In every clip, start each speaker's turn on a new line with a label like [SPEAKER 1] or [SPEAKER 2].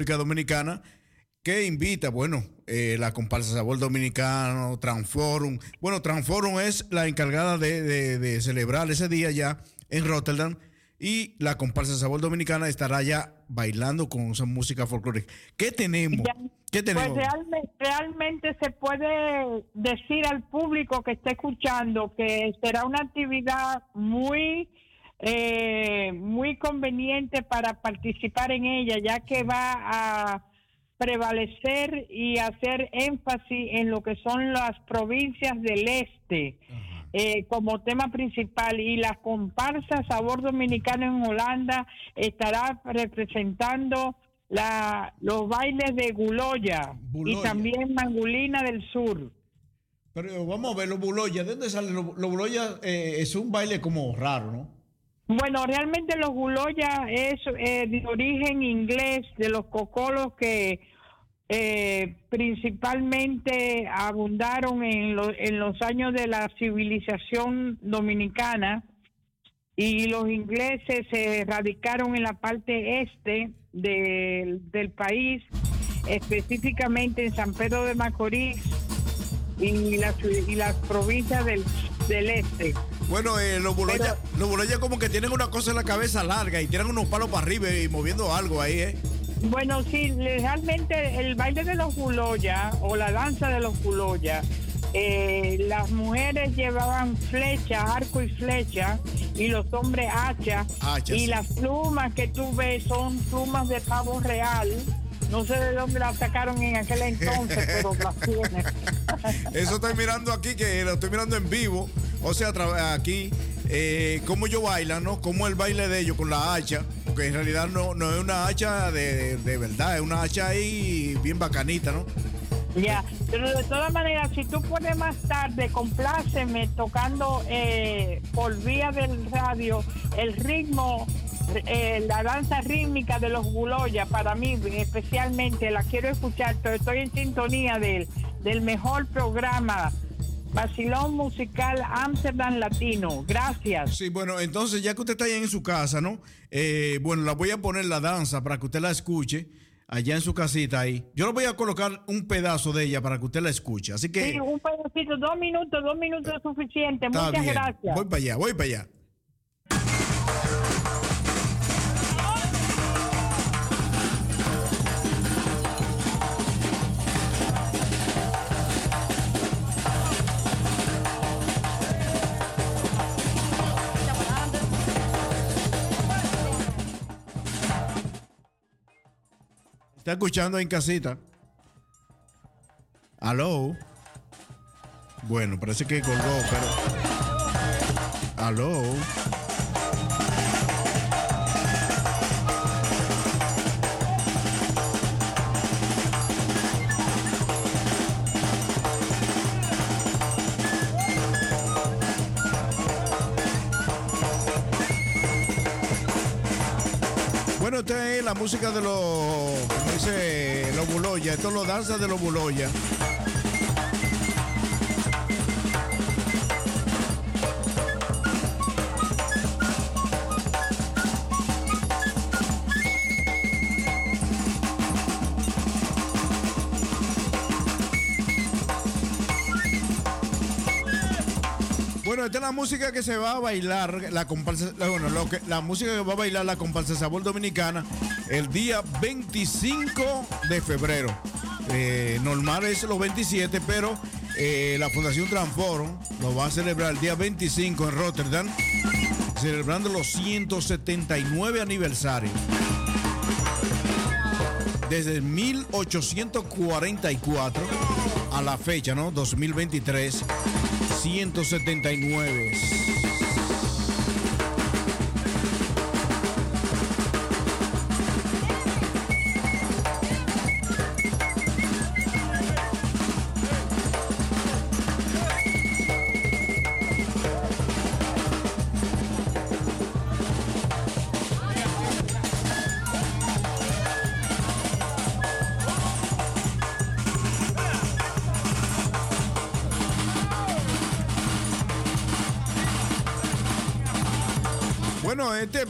[SPEAKER 1] República Dominicana que invita, bueno, eh, la comparsa Sabor Dominicano, Transforum. Bueno, Transforum es la encargada de, celebrar ese día ya en Rotterdam y la comparsa Sabor Dominicana estará ya bailando con esa música folclórica. ¿Qué tenemos? ¿Qué tenemos?
[SPEAKER 2] Pues realmente, realmente se puede decir al público que está escuchando que será una actividad muy eh, muy conveniente para participar en ella, ya que va a prevalecer y hacer énfasis en lo que son las provincias del este eh, como tema principal y las comparsas Sabor Dominicano en Holanda estará representando la, los bailes de Guloya, y también Mangulina del Sur.
[SPEAKER 1] Pero vamos a ver, los Buloya, ¿de dónde salen los, Buloya? Eh, es un baile como raro, ¿no?
[SPEAKER 2] Bueno, realmente los guloya es eh, de origen inglés, de los cocolos que eh, principalmente abundaron en, en los años de la civilización dominicana y los ingleses se radicaron en la parte este del país, específicamente en San Pedro de Macorís y las, y las provincias del, del este.
[SPEAKER 1] Bueno, eh, los buloyas como que tienen una cosa en la cabeza larga y tienen unos palos para arriba y moviendo algo ahí, ¿eh?
[SPEAKER 2] Bueno, sí, realmente el baile de los buloyas o la danza de los buloyas, eh, las mujeres llevaban flecha, arco y flecha, y los hombres hacha. y las plumas que tú ves son plumas de pavo real. No sé de dónde las sacaron en aquel entonces, pero las tienen.
[SPEAKER 1] Eso estoy mirando aquí, que lo estoy mirando en vivo. O sea, aquí, eh, cómo ellos bailan, ¿no? Cómo el baile de ellos con la hacha. Porque en realidad no, es una hacha de, verdad, es una hacha ahí bien bacanita, ¿no?
[SPEAKER 2] Ya, pero de todas maneras, si tú puedes más tarde, compláceme tocando eh, por vía del radio el ritmo, eh, la danza rítmica de los Buloya, para mí especialmente, la quiero escuchar, estoy en sintonía del, del mejor programa Basilón Musical Amsterdam Latino. Gracias.
[SPEAKER 1] Sí, bueno, entonces ya que usted está ahí en su casa, ¿no? Eh, bueno, la voy a poner la danza para que usted la escuche allá en su casita ahí. Yo le voy a colocar un pedazo de ella para que usted la escuche. Así que.
[SPEAKER 2] Sí, un pedacito, dos minutos, dos minutos es suficiente. Muchas gracias.
[SPEAKER 1] Voy para allá, voy para allá. Está escuchando en casita. Aló. Bueno, parece que colgó, pero. Aló. Es la música de los, dice, los. Esto es lo danza de los buloya. La música que se va a bailar, la comparsa, bueno, la música que va a bailar la comparsa Sabor Dominicana el día 25 de febrero. Eh, normal es los 27, pero eh, la Fundación Transforum lo va a celebrar el día 25 en Rotterdam, celebrando los 179 aniversarios. Desde 1844 la fecha, ¿no? 2023 179.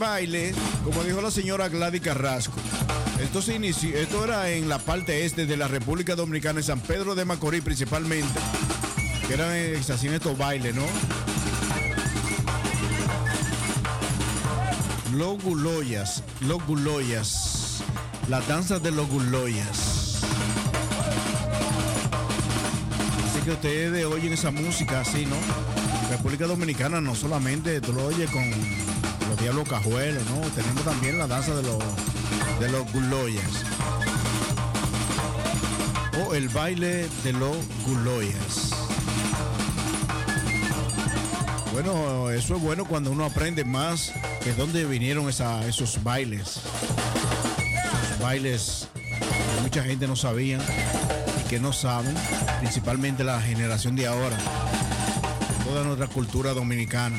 [SPEAKER 1] Baile, como dijo la señora Gladys Carrasco, Esto se inició, esto era en la parte este de la República Dominicana, en San Pedro de Macorís principalmente, que eran eh, se hacían estos bailes, ¿no? Los guloyas, los guloyas, la danza de los guloyas. Así que ustedes oyen esa música así, ¿no? República Dominicana no solamente tú lo oyes con los diablos cajuelos, ¿no? Tenemos también la danza de los de los. O el baile de los guloyas. Bueno, eso es bueno cuando uno aprende más de dónde vinieron esos bailes. Esos bailes que mucha gente no sabía y que no saben, principalmente la generación de ahora. Toda nuestra cultura dominicana.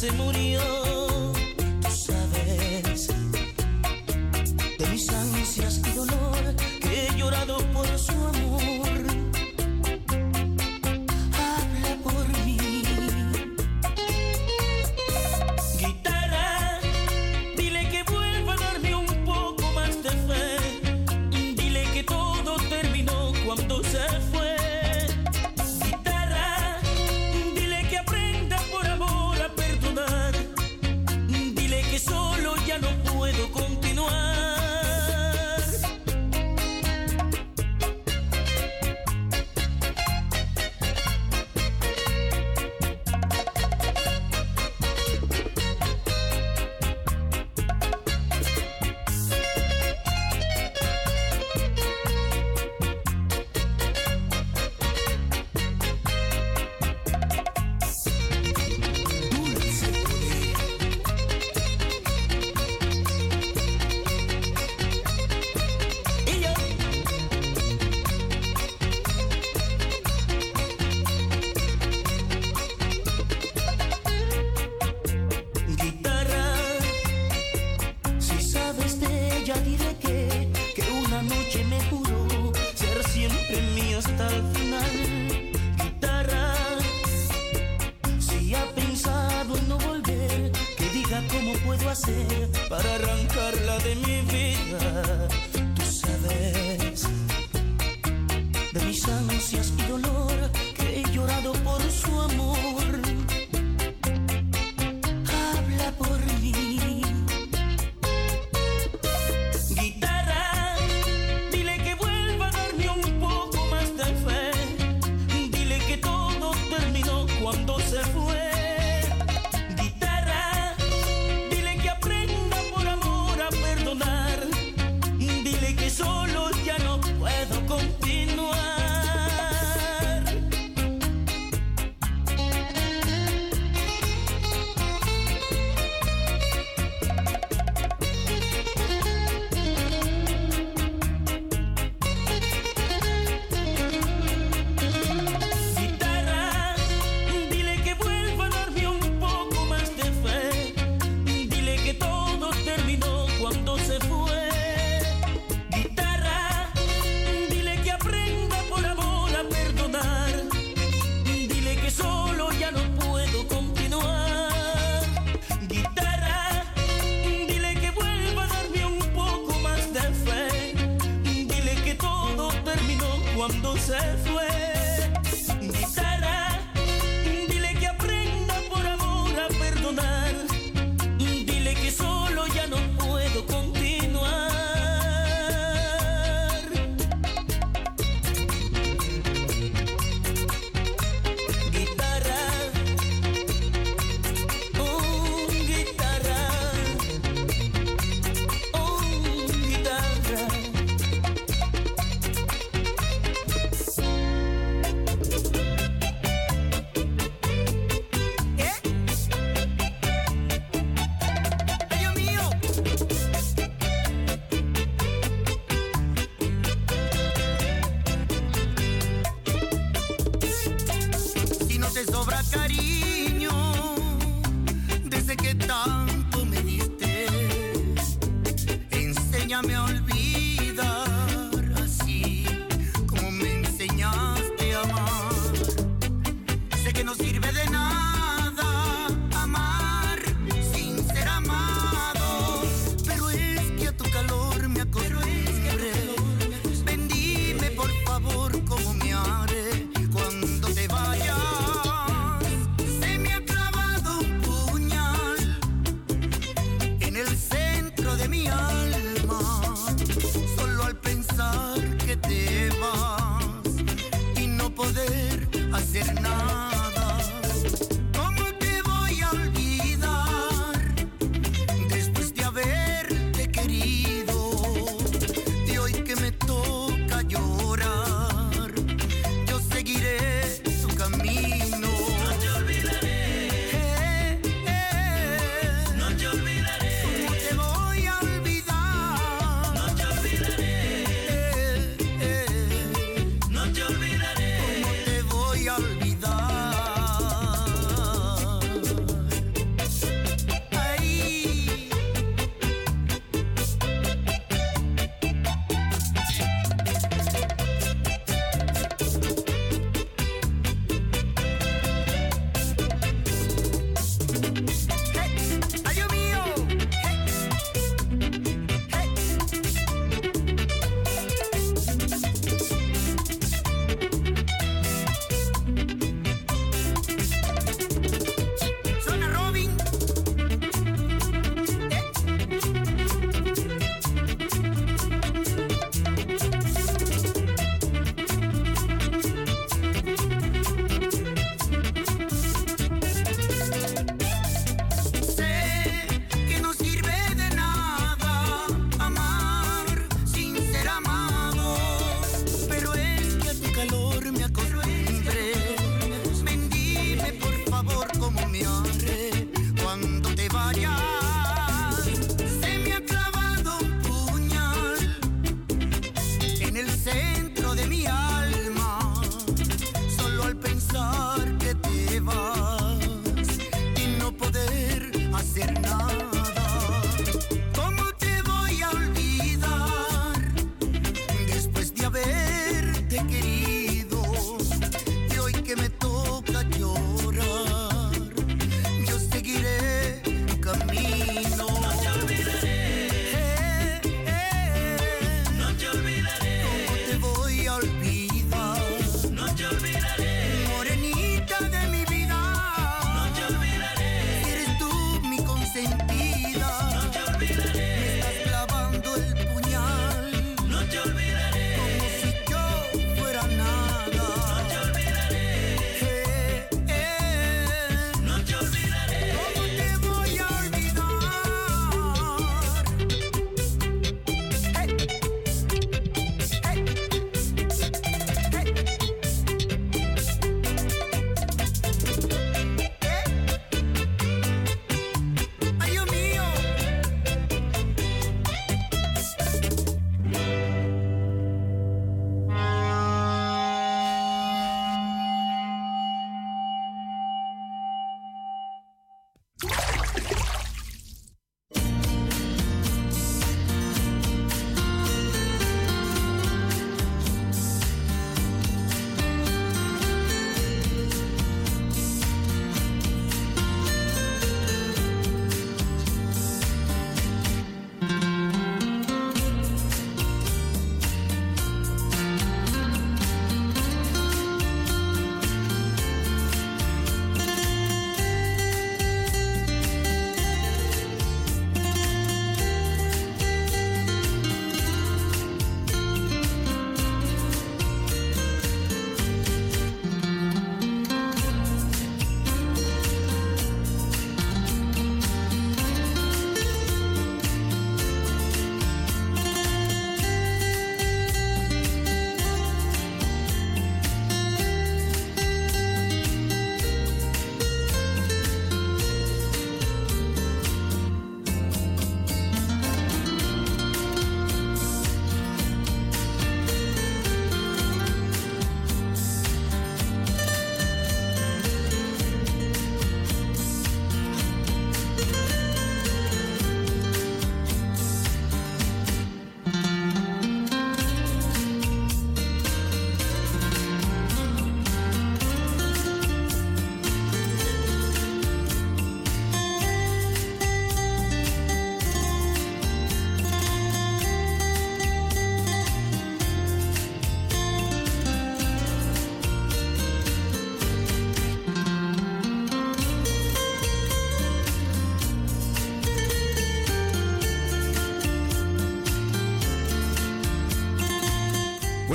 [SPEAKER 3] se murió.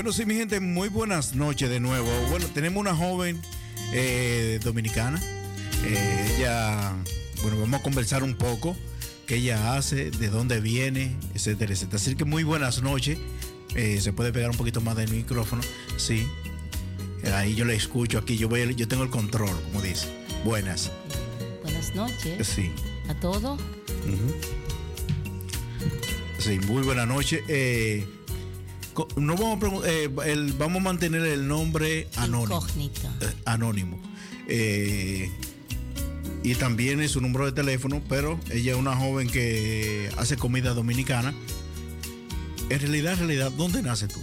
[SPEAKER 1] Bueno, sí, mi gente, muy buenas noches de nuevo. Bueno, tenemos una joven eh, dominicana. Eh, ella, bueno, vamos a conversar un poco qué ella hace, de dónde viene, etcétera, etcétera. Así que muy buenas noches. Eh, se puede pegar un poquito más del micrófono, sí. Ahí yo le escucho, aquí yo voy, yo tengo el control, como dice. Buenas.
[SPEAKER 4] Buenas noches
[SPEAKER 1] Sí.
[SPEAKER 4] a todos.
[SPEAKER 1] Ujú. Sí, muy buena noche. Eh, no vamos, a eh, el- vamos a mantener el nombre anónimo.
[SPEAKER 4] Incógnito.
[SPEAKER 1] eh, anónimo. Eh, y también es su número de teléfono, pero ella es una joven que hace comida dominicana. En realidad, en realidad, ¿dónde nace tú?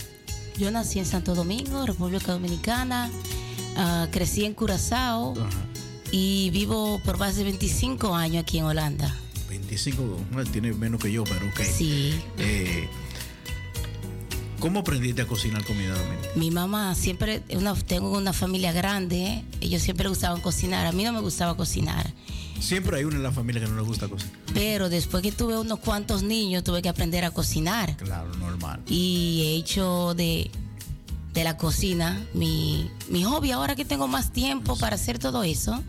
[SPEAKER 4] Yo nací en Santo Domingo, República Dominicana. Ah, crecí en Curazao
[SPEAKER 1] Ajá.
[SPEAKER 4] y vivo por más de 25 años aquí en Holanda.
[SPEAKER 1] 25, bueno, tiene menos que yo, pero ok.
[SPEAKER 4] Sí.
[SPEAKER 1] Eh, ¿Cómo aprendiste a cocinar comida dominicana?
[SPEAKER 4] Mi mamá siempre, una, tengo una familia grande, ellos siempre gustaban cocinar. A mí no me gustaba cocinar.
[SPEAKER 1] Siempre hay uno en la familia que no le gusta cocinar.
[SPEAKER 4] Pero después que tuve unos cuantos niños, tuve que aprender a cocinar.
[SPEAKER 1] Claro, normal.
[SPEAKER 4] y he hecho de, de la cocina mi, mi hobby ahora que tengo más tiempo para hacer todo eso,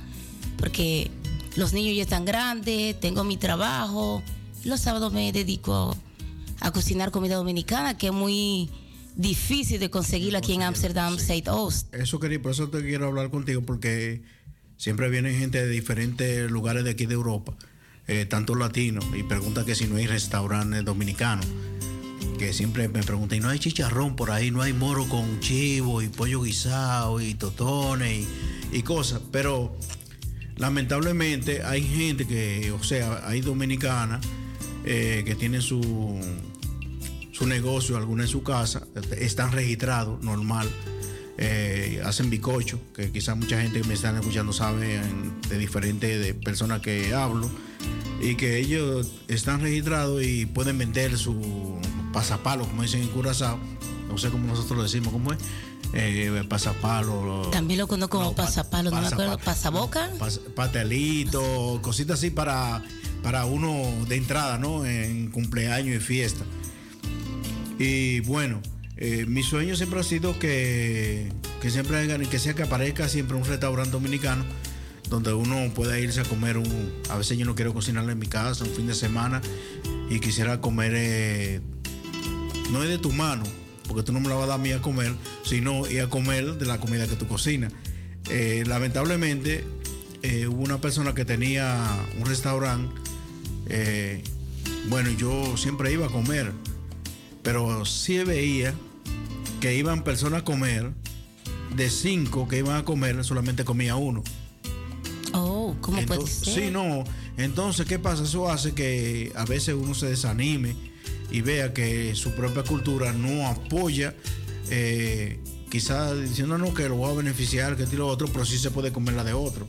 [SPEAKER 4] porque los niños ya están grandes, tengo mi trabajo, los sábados me dedico a cocinar comida dominicana, que es muy difícil de conseguir aquí en Amsterdam, Zuid Oost.
[SPEAKER 1] Eso quería, por eso te quiero hablar contigo, porque siempre vienen gente de diferentes lugares de aquí de Europa, eh, tanto latinos, y preguntan que si no hay restaurantes dominicanos. Que siempre me preguntan, ¿y no hay chicharrón por ahí? ¿No hay moro con chivo y pollo guisado y totones y, y cosas? Pero lamentablemente hay gente que, o sea, hay dominicanas eh, que tienen su, su negocio, alguna en su casa, están registrados, normal. eh, hacen bicocho, que quizás mucha gente que me están escuchando sabe de diferentes de personas que hablo, y que ellos están registrados y pueden vender su pasapalo, como dicen en Curazao, no sé cómo nosotros lo decimos, ¿cómo es? Eh, pasapalo.
[SPEAKER 4] También lo conozco como
[SPEAKER 1] pa-
[SPEAKER 4] pasapalo, no me acuerdo, pasaboca.
[SPEAKER 1] pas- pastelito, cositas así para, para uno de entrada, ¿no? En cumpleaños y fiesta. Y bueno, eh, mi sueño siempre ha sido que, que siempre hagan, que sea que aparezca siempre un restaurante dominicano donde uno pueda irse a comer un. A veces yo no quiero cocinar en mi casa un fin de semana y quisiera comer. eh, no es de tu mano, porque tú no me la vas a dar a mí a comer, sino ir a comer de la comida que tú cocinas. Eh, lamentablemente, hubo una persona que tenía un restaurante. bueno, yo siempre iba a comer, pero sí veía que iban personas a comer. De cinco que iban a comer, solamente comía uno.
[SPEAKER 4] Oh, ¿cómo puede
[SPEAKER 1] Entonces-
[SPEAKER 4] ser?
[SPEAKER 1] Sí, no. Entonces, ¿qué pasa? Eso hace que a veces uno se desanime y vea que su propia cultura no apoya, eh, quizás diciendo no que lo voy a beneficiar, que tiro otro, pero sí se puede comer la de otro.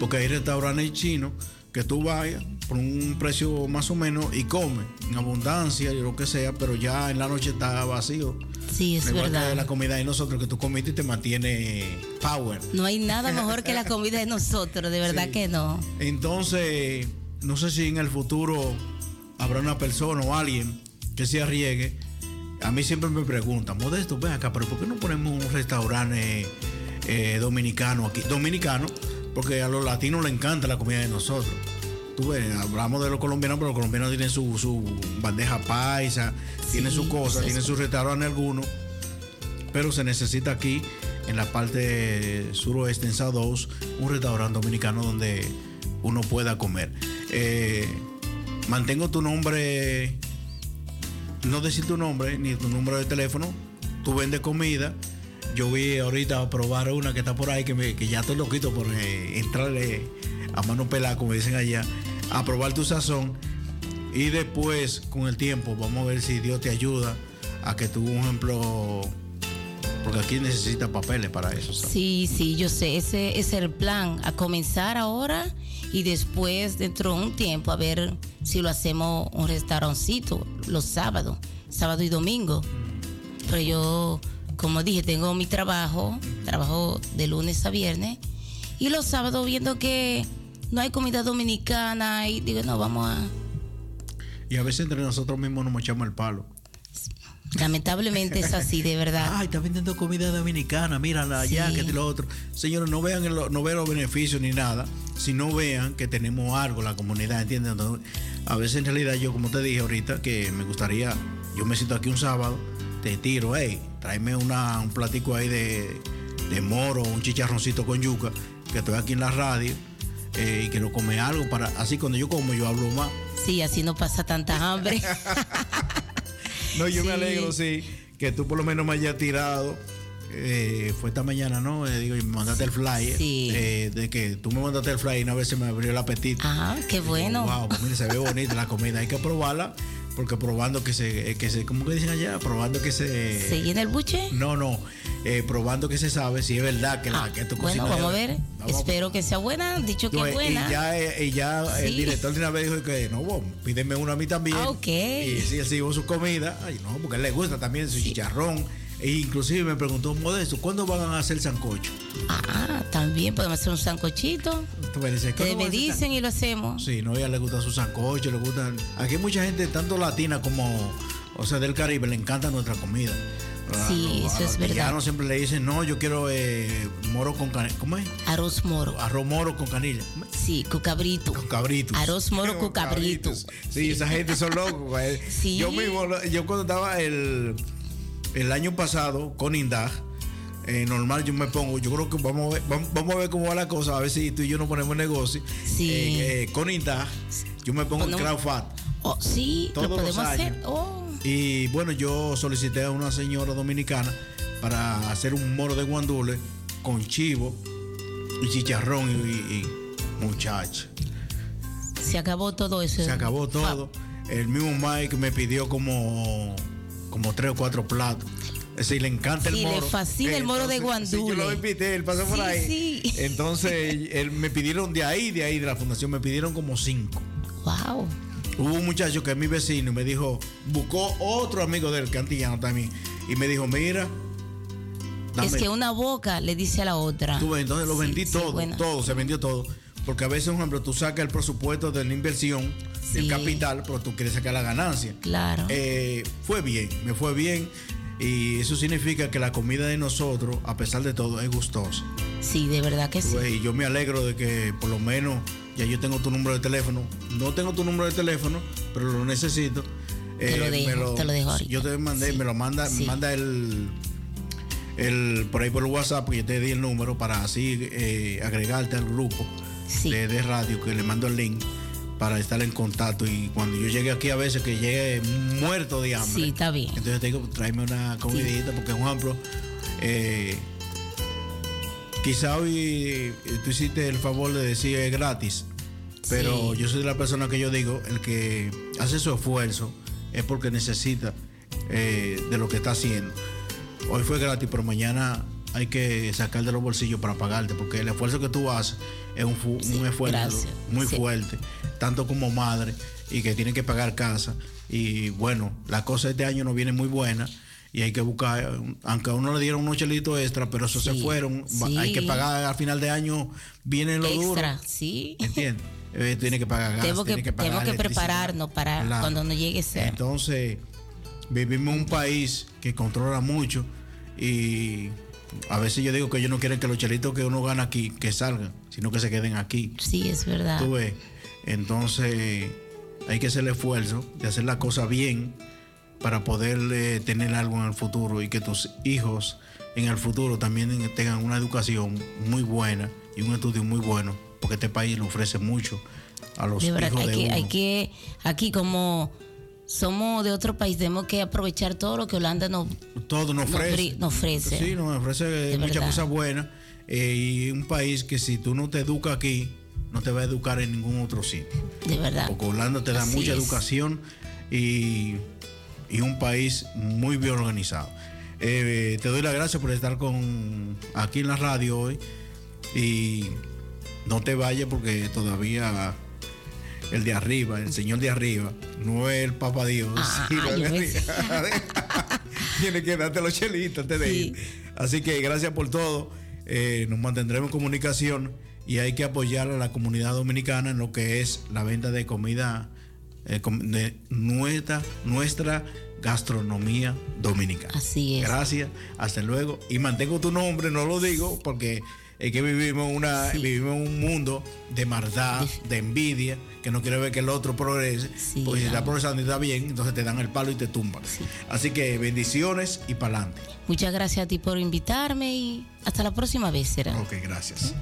[SPEAKER 1] Porque hay restaurantes chinos que tú vayas por un precio más o menos y comes en abundancia y lo que sea, pero ya en la noche está vacío.
[SPEAKER 4] Sí, es
[SPEAKER 1] Igual que
[SPEAKER 4] verdad.
[SPEAKER 1] la comida de nosotros que tú comiste y te mantiene power.
[SPEAKER 4] No hay nada mejor que la comida de nosotros, de verdad
[SPEAKER 1] Sí.
[SPEAKER 4] que no.
[SPEAKER 1] Entonces, no sé si en el futuro habrá una persona o alguien que se arriesgue. A mí siempre me preguntan, Modesto, ven acá, pero ¿por qué no ponemos un restaurante eh, dominicano aquí? Dominicano, porque a los latinos les encanta la comida de nosotros. Tú ves, hablamos de los colombianos, pero los colombianos tienen su, su bandeja paisa, tienen sus cosas,
[SPEAKER 4] eso
[SPEAKER 1] tienen su restaurante algunos pero se necesita aquí, en la parte suroeste, en Oaks, un restaurante dominicano donde uno pueda comer. Eh, mantengo tu nombre, no decir tu nombre, ni tu número de teléfono, tú vendes comida. Yo vi ahorita a probar una que está por ahí, que, me- que ya estoy loquito por eh, entrarle a mano pelada, como dicen allá, a probar tu sazón. Y después, con el tiempo, vamos a ver si Dios te ayuda a que tú, un ejemplo, porque aquí necesita papeles para eso.
[SPEAKER 4] Sí, sí, yo sé, ese es el plan, a comenzar ahora y después dentro de un tiempo a ver si lo hacemos un restaurancito los sábados, sábado y domingo. Pero yo, como dije, tengo mi trabajo, trabajo de lunes a viernes y los sábados viendo que no hay comida dominicana y digo, no, vamos a...
[SPEAKER 1] Y a veces entre nosotros mismos nos echamos el palo.
[SPEAKER 4] Lamentablemente es así, de verdad.
[SPEAKER 1] Ay, está vendiendo comida dominicana, mírala allá, que lo otro. Señores, no vean, el- no vean los beneficios ni nada, sino vean que tenemos algo, la comunidad, ¿entienden? Entonces, a veces en realidad yo, como te dije ahorita, que me gustaría, yo me siento aquí un sábado, te tiro, hey, tráeme una, un platico ahí de, de moro, un chicharroncito con yuca, que estoy aquí en la radio, eh, y quiero comer algo para, así cuando yo como, yo hablo más.
[SPEAKER 4] Sí, así no pasa tanta hambre.
[SPEAKER 1] No, yo me alegro, sí, que tú por lo menos me hayas tirado. eh, fue esta mañana, ¿no? Eh, digo, y me mandaste el flyer.
[SPEAKER 4] Sí.
[SPEAKER 1] eh, de que tú me mandaste el flyer y una vez se me abrió el apetito.
[SPEAKER 4] Ajá, qué bueno.
[SPEAKER 1] Wow, pues mira, se ve bonita la comida. Hay que probarla, porque probando que se, eh, que se ¿cómo que dicen allá? Probando que se.
[SPEAKER 4] ¿Se llena el buche?
[SPEAKER 1] No, no. eh, probando que se sabe si es verdad que, la,
[SPEAKER 4] Ah,
[SPEAKER 1] que tu
[SPEAKER 4] bueno,
[SPEAKER 1] cocina
[SPEAKER 4] vamos a ver.
[SPEAKER 1] Vamos a-
[SPEAKER 4] Espero que sea buena. Dicho que es
[SPEAKER 1] y
[SPEAKER 4] buena.
[SPEAKER 1] ya, eh, y ya el director de una vez dijo que no, vos, pídeme una a mí también.
[SPEAKER 4] Ah, ok.
[SPEAKER 1] Y sí, él su comida. Ay, no, porque a él le gusta también su chicharrón. E inclusive me preguntó, Modesto, ¿cuándo van a hacer sancocho?
[SPEAKER 4] Ah, también podemos hacer un sancochito.
[SPEAKER 1] Me dices,
[SPEAKER 4] Que
[SPEAKER 1] "¿Cuándo
[SPEAKER 4] me dicen y lo hacemos.
[SPEAKER 1] sancocho?" Sí, no, a ella le gusta su sancocho, le gustan. Aquí hay mucha gente, tanto latina como, o sea, del Caribe, le encanta nuestra comida.
[SPEAKER 4] Sí,
[SPEAKER 1] A-
[SPEAKER 4] eso
[SPEAKER 1] a
[SPEAKER 4] es
[SPEAKER 1] los
[SPEAKER 4] verdad.
[SPEAKER 1] mexicanos siempre le dicen, no, yo quiero eh, moro con canilla. ¿Cómo es?
[SPEAKER 4] Arroz moro.
[SPEAKER 1] Arroz moro con canilla.
[SPEAKER 4] Sí, cucabrito.
[SPEAKER 1] Con cabritos.
[SPEAKER 4] Arroz moro con cabritos.
[SPEAKER 1] Sí, esa gente son locos. güey.
[SPEAKER 4] Sí.
[SPEAKER 1] Yo mismo, yo cuando estaba el, el año pasado con Indag, eh, normal yo me pongo, yo creo que vamos a, ver, vamos, vamos a ver cómo va la cosa, a ver si tú y yo nos ponemos negocio.
[SPEAKER 4] Sí.
[SPEAKER 1] Eh, eh, con Indag, yo me pongo el crowd fat.
[SPEAKER 4] Oh, sí,
[SPEAKER 1] Todos
[SPEAKER 4] lo
[SPEAKER 1] los
[SPEAKER 4] podemos hacer.
[SPEAKER 1] años.
[SPEAKER 4] Oh,
[SPEAKER 1] Y bueno, yo solicité a una señora dominicana para hacer un moro de guandule con chivo y chicharrón y, y- y muchacho.
[SPEAKER 4] se acabó todo eso.
[SPEAKER 1] Se acabó todo. El mismo Mike me pidió como, como tres o cuatro platos. Es decir, le encanta el
[SPEAKER 4] Sí, le
[SPEAKER 1] moro.
[SPEAKER 4] fascina el moro de
[SPEAKER 1] Entonces, sí, yo lo invité, él pasó por
[SPEAKER 4] Sí,
[SPEAKER 1] ahí.
[SPEAKER 4] sí.
[SPEAKER 1] Entonces, él me pidieron de ahí, de ahí, de la fundación, me pidieron como cinco.
[SPEAKER 4] Wow.
[SPEAKER 1] Hubo un muchacho que es mi vecino y me dijo, buscó otro amigo del cantillano también. Y me dijo, mira,
[SPEAKER 4] Es que una boca le dice a la otra.
[SPEAKER 1] Tú entonces lo vendí todo, todo, se vendió todo. Porque a veces, por ejemplo, tú sacas el presupuesto de la inversión, del
[SPEAKER 4] Sí.
[SPEAKER 1] capital, pero tú quieres sacar la ganancia.
[SPEAKER 4] Claro.
[SPEAKER 1] Eh, fue bien, me fue bien. Y eso significa que la comida de nosotros, a pesar de todo, es gustosa.
[SPEAKER 4] sí, de verdad que sí.
[SPEAKER 1] ves, Y yo me alegro de que por lo menos ya yo tengo tu número de teléfono. No tengo tu número de teléfono, pero lo necesito. Eh,
[SPEAKER 4] Te lo dejo, te lo dejo ahorita.
[SPEAKER 1] Yo te mandé,
[SPEAKER 4] Sí,
[SPEAKER 1] me lo manda,
[SPEAKER 4] sí.
[SPEAKER 1] me manda el, el por ahí por el WhatsApp, que yo te di el número para así eh, agregarte al grupo
[SPEAKER 4] Sí.
[SPEAKER 1] de, de radio, que le mando el link para estar en contacto. Y cuando yo llegue aquí a veces que llegue muerto de hambre.
[SPEAKER 4] Sí, está bien.
[SPEAKER 1] Entonces te digo, tráeme una comidita, porque por ejemplo, eh, quizá hoy eh, tú hiciste el favor de decir es gratis, pero
[SPEAKER 4] Sí.
[SPEAKER 1] yo soy la persona que yo digo, el que hace su esfuerzo es porque necesita eh, de lo que está haciendo. Hoy fue gratis, pero mañana hay que sacar de los bolsillos para pagarte, porque el esfuerzo que tú haces es un, fu-
[SPEAKER 4] Sí,
[SPEAKER 1] un esfuerzo
[SPEAKER 4] gracias.
[SPEAKER 1] muy
[SPEAKER 4] Sí.
[SPEAKER 1] fuerte, tanto como madre, y que tiene que pagar casa. Y bueno, la cosa este año no viene muy buena y hay que buscar, aunque a uno le dieron unos chelitos extra, pero esos se fueron,
[SPEAKER 4] sí.
[SPEAKER 1] hay que pagar al final de año, viene lo duro.
[SPEAKER 4] Extra, sí.
[SPEAKER 1] ¿Entiendes? Eh, tiene que pagar gas,
[SPEAKER 4] Tenemos que,
[SPEAKER 1] tiene que pagar
[SPEAKER 4] tenemos que prepararnos para
[SPEAKER 1] Claro.
[SPEAKER 4] cuando nos llegue ese.
[SPEAKER 1] Entonces, vivimos en un país que controla mucho y a veces yo digo que ellos no quieren que los chelitos que uno gana aquí, que salgan, sino que se queden aquí.
[SPEAKER 4] Sí, es verdad.
[SPEAKER 1] Tú ves. Entonces, hay que hacer el esfuerzo de hacer la cosa bien para poder eh, tener algo en el futuro y que tus hijos en el futuro también tengan una educación muy buena y un estudio muy bueno, porque este país le ofrece mucho a los
[SPEAKER 4] De verdad,
[SPEAKER 1] hijos
[SPEAKER 4] hay
[SPEAKER 1] de
[SPEAKER 4] que,
[SPEAKER 1] uno.
[SPEAKER 4] hay que, aquí como somos de otro país, tenemos que aprovechar todo lo que Holanda nos,
[SPEAKER 1] Todo nos
[SPEAKER 4] nos
[SPEAKER 1] ofrece.
[SPEAKER 4] bri- nos ofrece.
[SPEAKER 1] Sí, nos ofrece
[SPEAKER 4] De
[SPEAKER 1] muchas
[SPEAKER 4] verdad.
[SPEAKER 1] cosas buenas. eh, y un país que si tú no te educas aquí, no te va a educar en ningún otro sitio.
[SPEAKER 4] de verdad.
[SPEAKER 1] Porque Holanda te da
[SPEAKER 4] Así
[SPEAKER 1] mucha
[SPEAKER 4] es.
[SPEAKER 1] educación y, y un país muy bien organizado. Eh, te doy las gracias por estar con aquí en la radio hoy y no te vayas porque todavía el de arriba, el señor de arriba, no es el papá Dios,
[SPEAKER 4] ah,
[SPEAKER 1] el de. Tiene que darte los chelitos antes de
[SPEAKER 4] sí.
[SPEAKER 1] Así que gracias por todo. Eh, nos mantendremos en comunicación y hay que apoyar a la comunidad dominicana en lo que es la venta de comida eh, de nuestra, nuestra
[SPEAKER 5] gastronomía dominicana.
[SPEAKER 4] Así es.
[SPEAKER 5] Gracias, hasta luego. Y mantengo tu nombre, no lo digo porque es que vivimos, una, vivimos un mundo de maldad, de envidia, que no quiere ver que el otro progrese, porque si está progresando y está bien, entonces te dan el palo y te tumban. Así que bendiciones y para adelante.
[SPEAKER 4] Muchas gracias a ti por invitarme y hasta la próxima vez será.
[SPEAKER 5] Ok, gracias.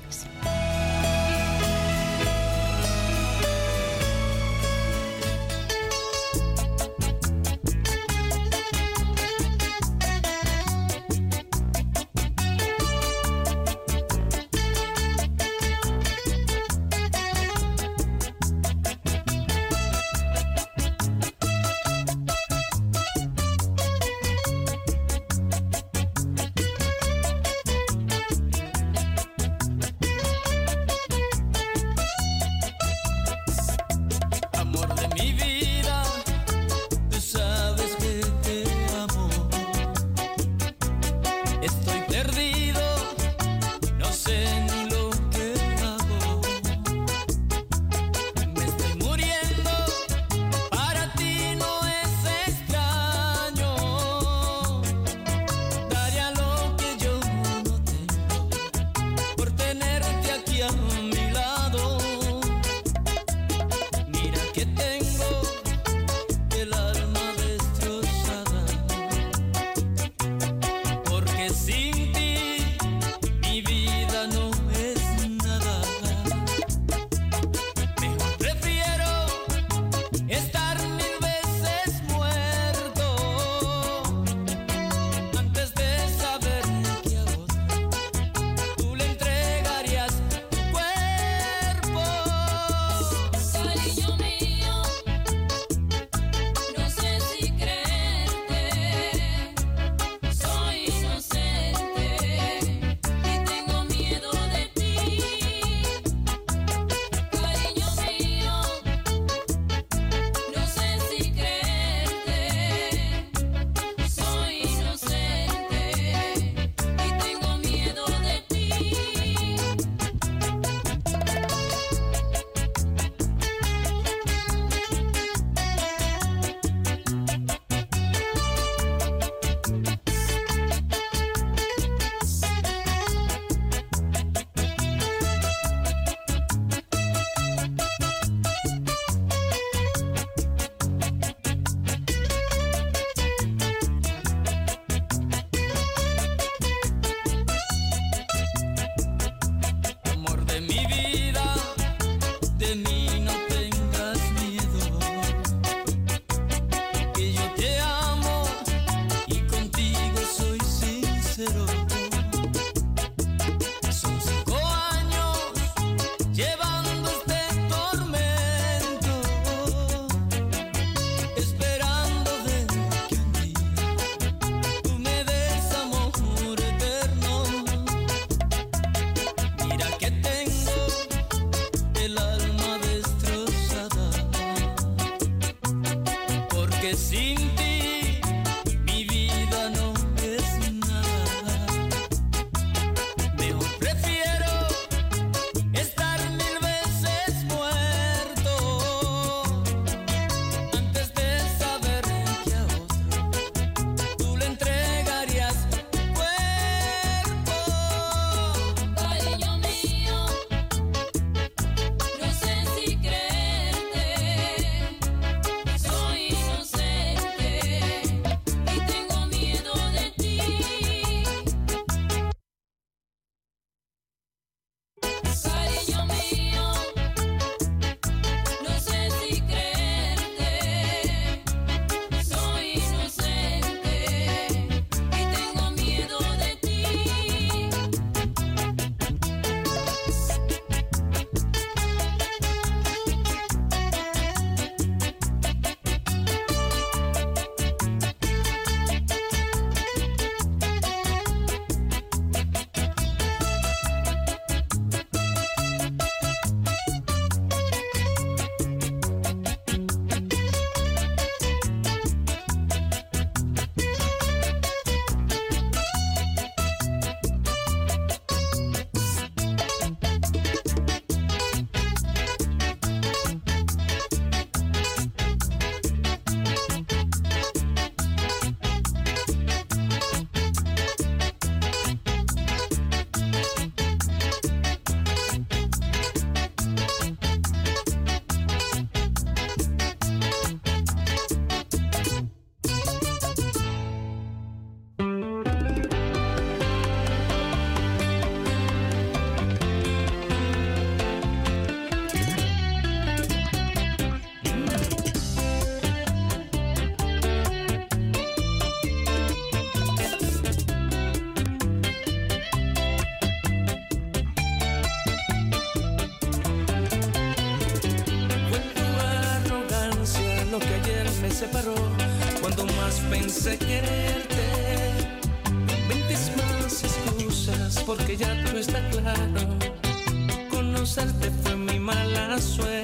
[SPEAKER 6] está claro. Conocerte fue mi mala suerte.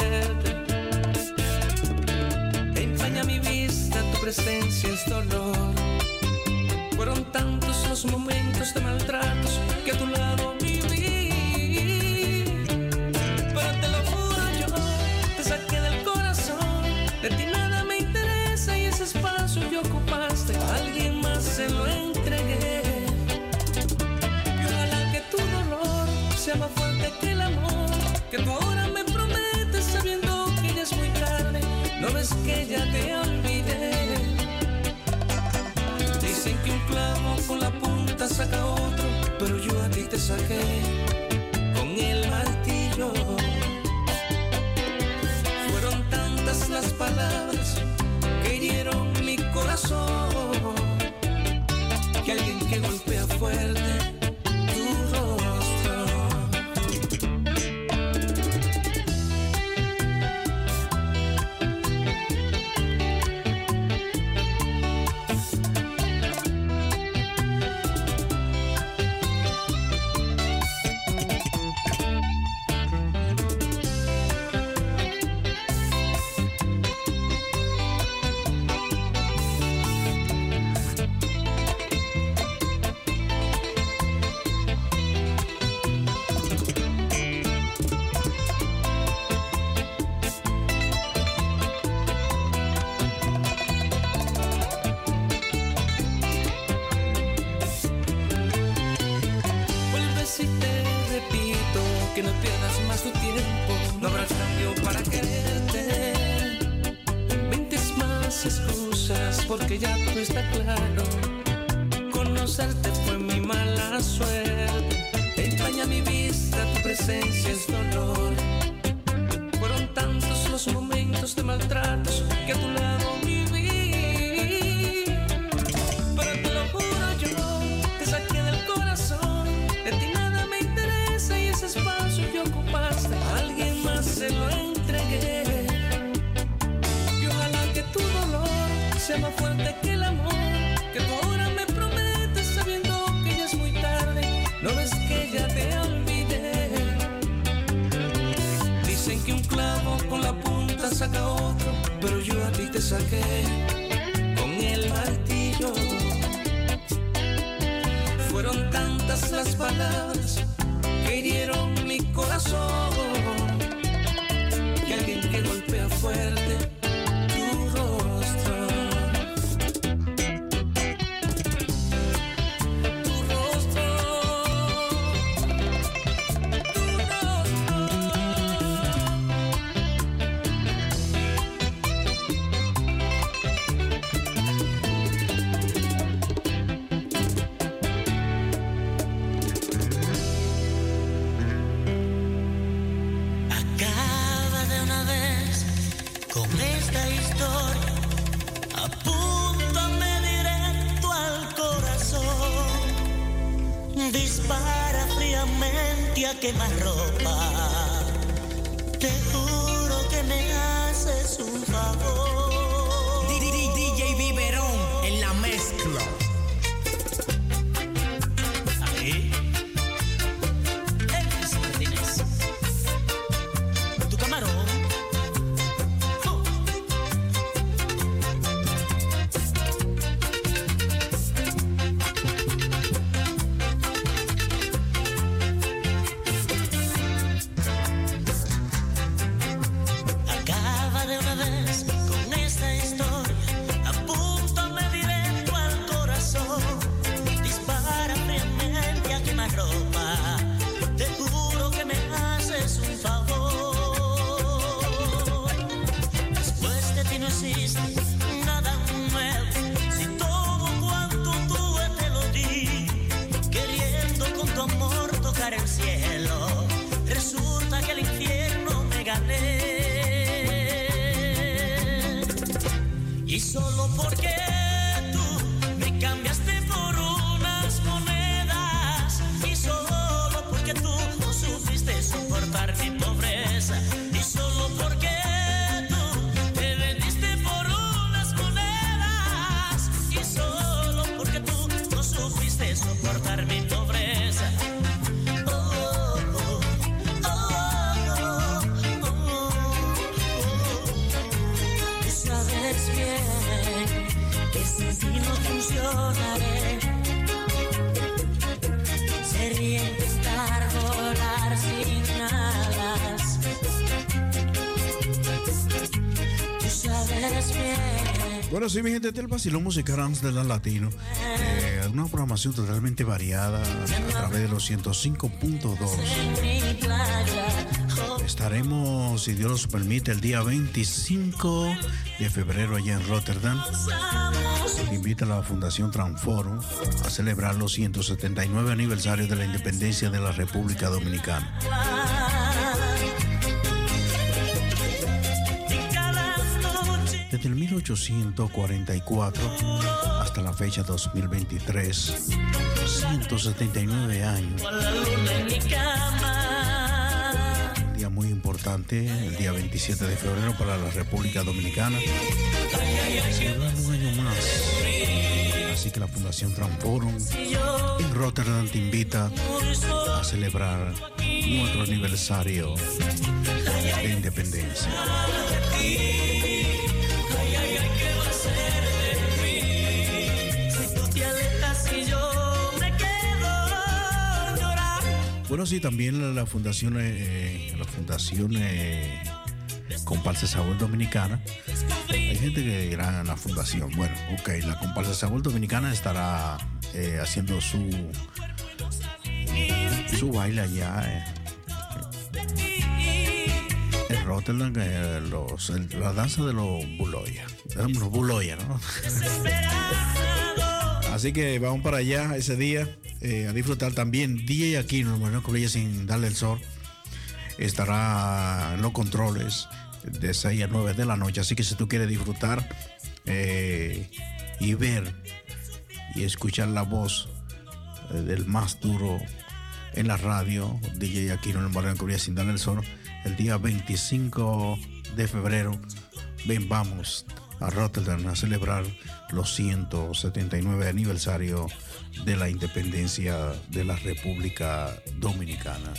[SPEAKER 6] saqué con el martillo. Fueron tantas las palabras que hirieron mi corazón. Que alguien que golpea fuerte
[SPEAKER 1] sí, mi gente, este es el vacilón musical Amsterdam Latino. Eh, una programación totalmente variada a través de los 105.2. Estaremos, si Dios nos permite, el día 25 de febrero allá en Rotterdam. Invita a la Fundación Transforum a celebrar los 179 aniversarios de la independencia de la República Dominicana. 1844 hasta la fecha 2023, 179 años. Un día muy importante, el día 27 de febrero para la República Dominicana. Un año más. Así que la Fundación Transforum en Rotterdam te invita a celebrar nuestro aniversario de independencia. Bueno, sí, también la, fundación, eh, la fundación eh, Comparsa Sabor Dominicana. Hay gente que dirá la fundación. Bueno, ok, la Comparsa Sabor Dominicana estará eh, haciendo su su baile allá eh, en Rotterdam, eh, los, la danza de los buloya. Eh, Los buloya, ¿no? Así que vamos para allá ese día eh, a disfrutar también. DJ Aquino, hermano, que brilla sin darle el sol, estará en los controles de 6 a 9 de la noche. Así que si tú quieres disfrutar eh, y ver y escuchar la voz eh, del más duro en la radio, DJ Aquino, en el barrio que brilla sin darle el sol, el día 25 de febrero, ven, vamos a Rotterdam a celebrar los 179 aniversario de la independencia de la República Dominicana.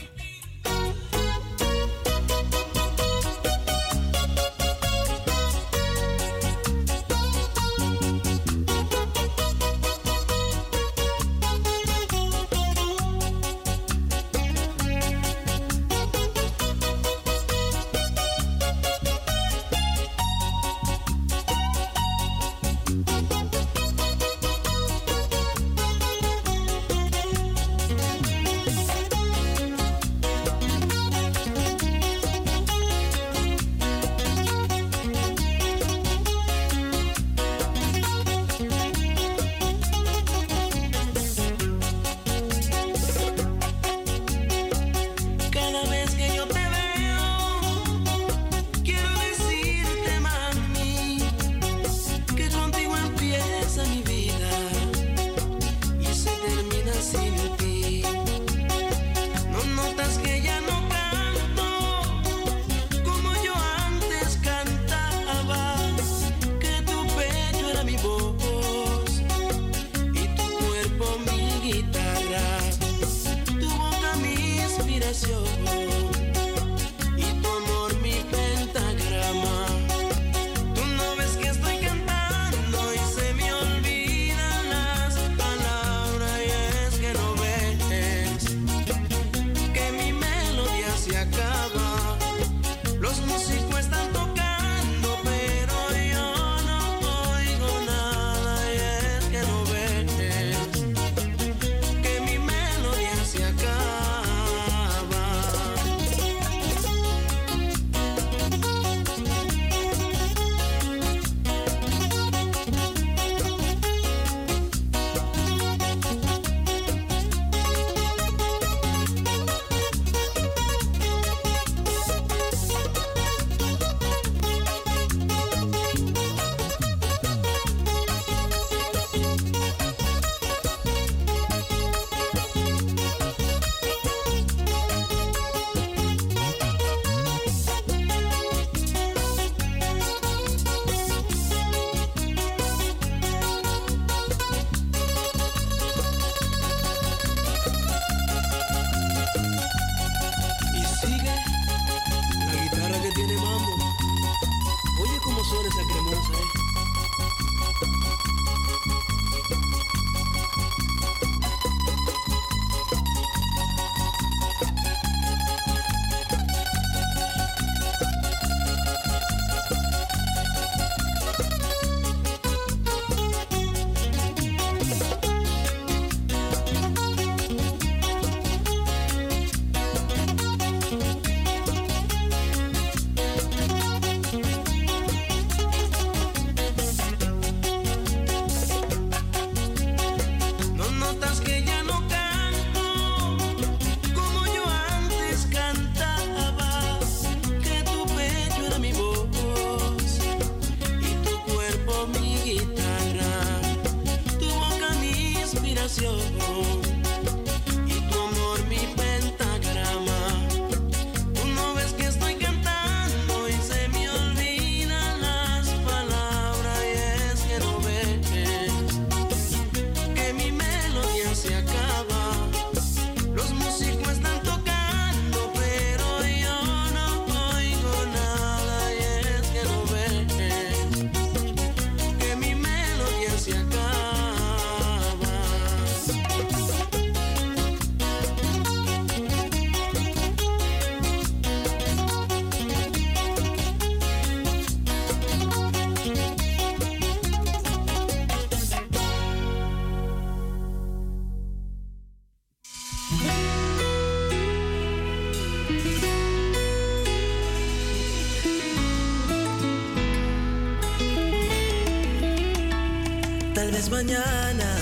[SPEAKER 7] Mañana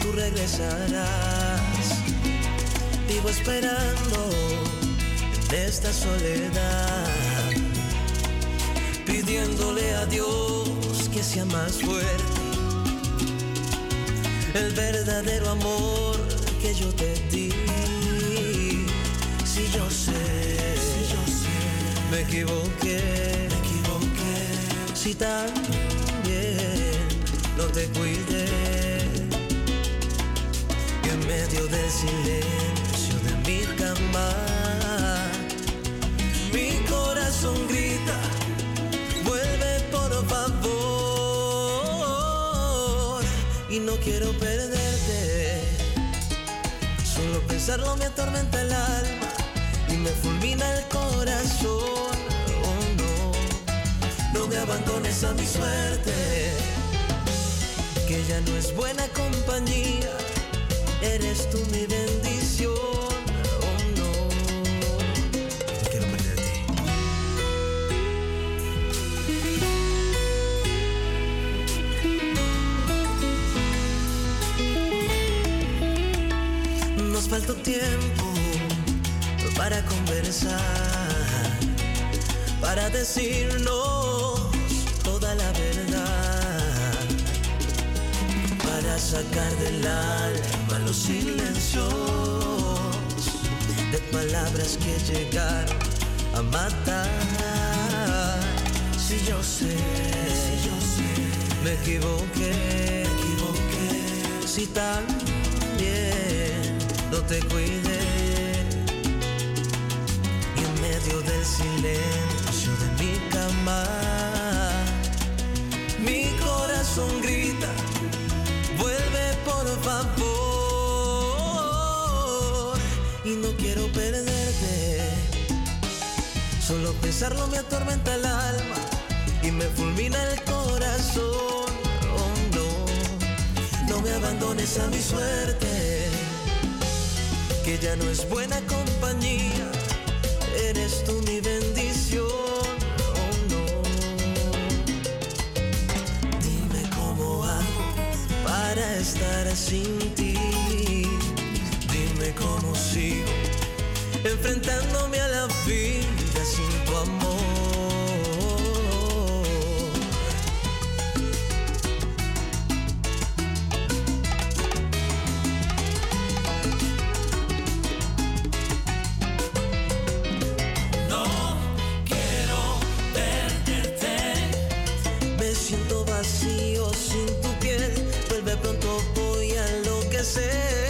[SPEAKER 7] tú regresarás. Vivo esperando en esta soledad, pidiéndole a Dios que sea más fuerte. El verdadero amor que yo te di. Si yo sé, si yo sé, me equivoqué, me equivoqué. Si no te cuidé. Y en medio del silencio de mi cama, mi corazón grita, vuelve por favor. Y no quiero perderte. Solo pensarlo me atormenta el alma y me fulmina el corazón. Oh no, no me abandones a mi suerte, que ya no es buena compañía. Eres tú mi bendición. Oh no, quiero perderte. Nos faltó tiempo para conversar, para decirnos del alma los silencios de palabras que llegaron a matar. Si yo sé, si yo sé, me equivoqué, me equivoqué. Si también no te cuidé y en medio del silencio de mi cama, mi corazón grita, y no quiero perderte. Solo pensarlo me atormenta el alma y me fulmina el corazón. Oh no, no me abandones a mi suerte, que ya no es buena compañía. Eres tú mi bendición. Oh no, dime cómo hago para estar. Dime cómo sigo enfrentándome a la vida sin tu amor.
[SPEAKER 3] No quiero perderte.
[SPEAKER 7] Me siento vacío sin tu piel. Vuelve pronto, voy a enloquecer.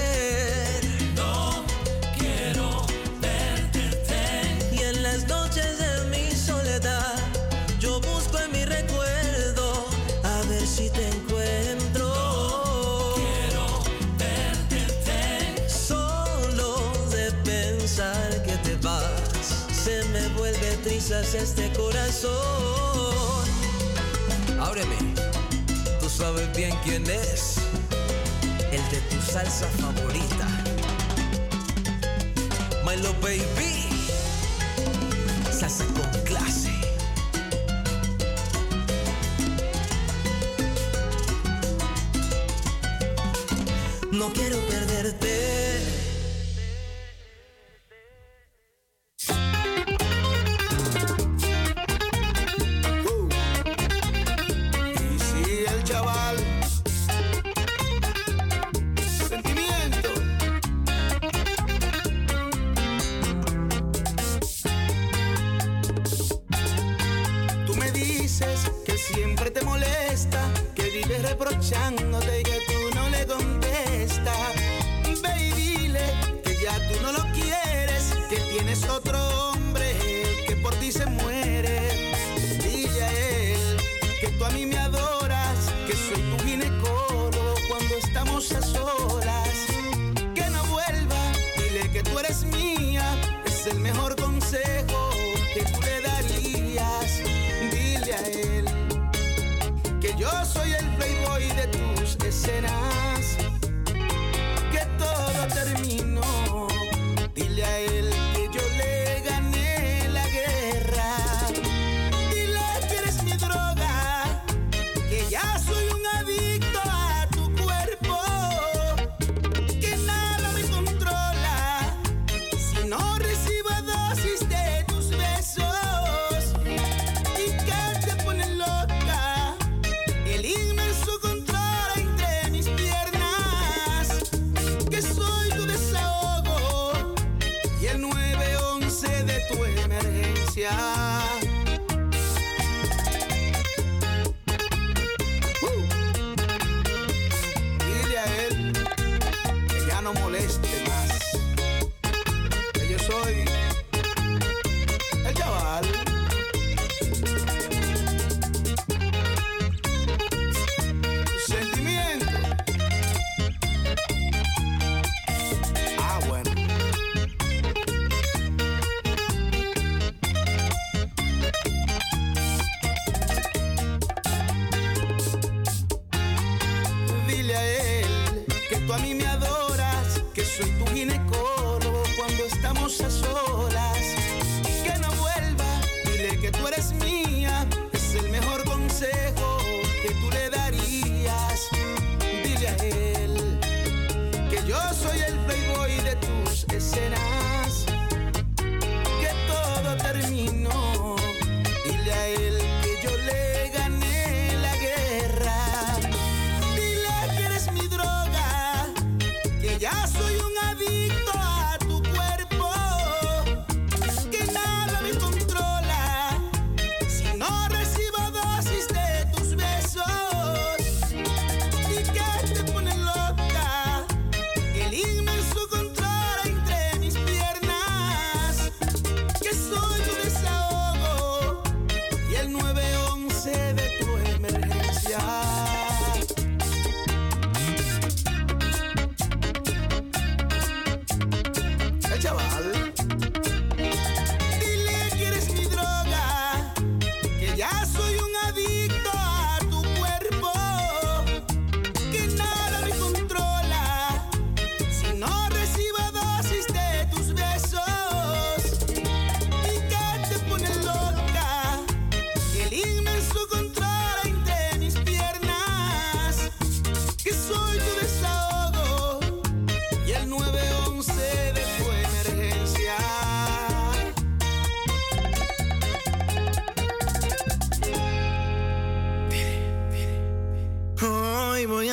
[SPEAKER 7] Este corazón. Ábreme, tú sabes bien quién es, el de tu salsa favorita. Milo Baby, salsa con clase. No quiero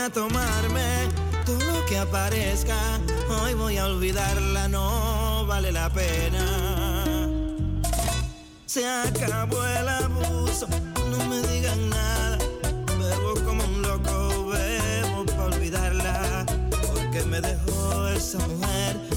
[SPEAKER 7] tomarme todo lo que aparezca. Hoy voy a olvidarla, no vale la pena. Se acabó el abuso, no me digan nada. Bebo como un loco, bebo para olvidarla. Porque me dejó esa mujer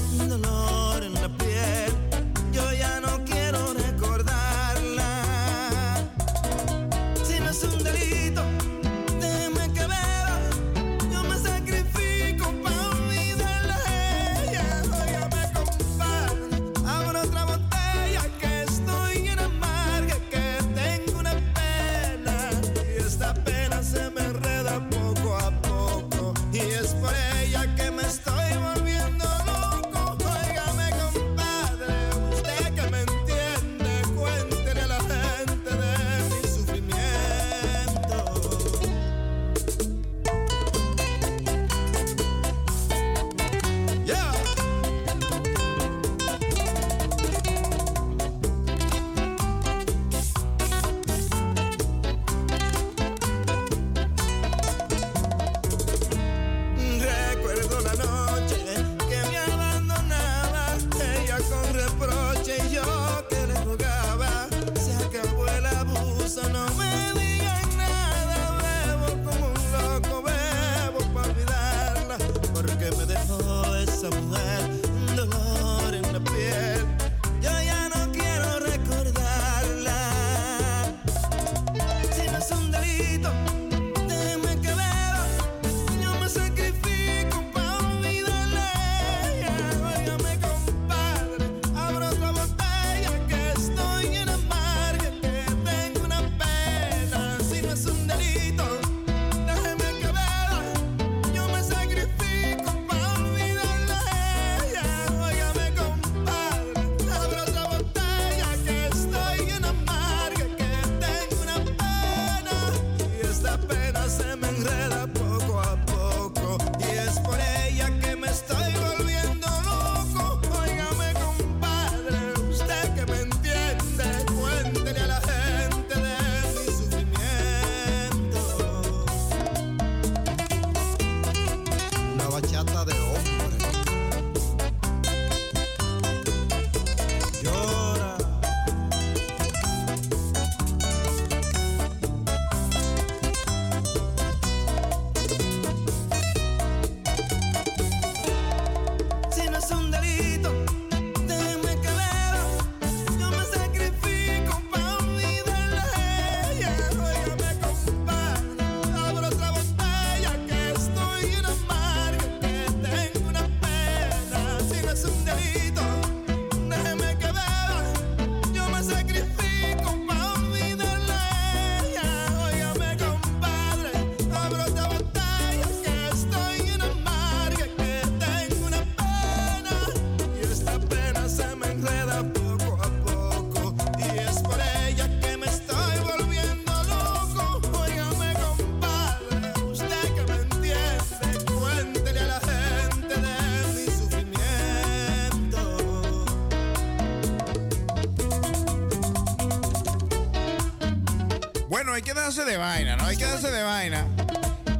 [SPEAKER 1] darse de vaina, ¿no? Hay que darse de vaina.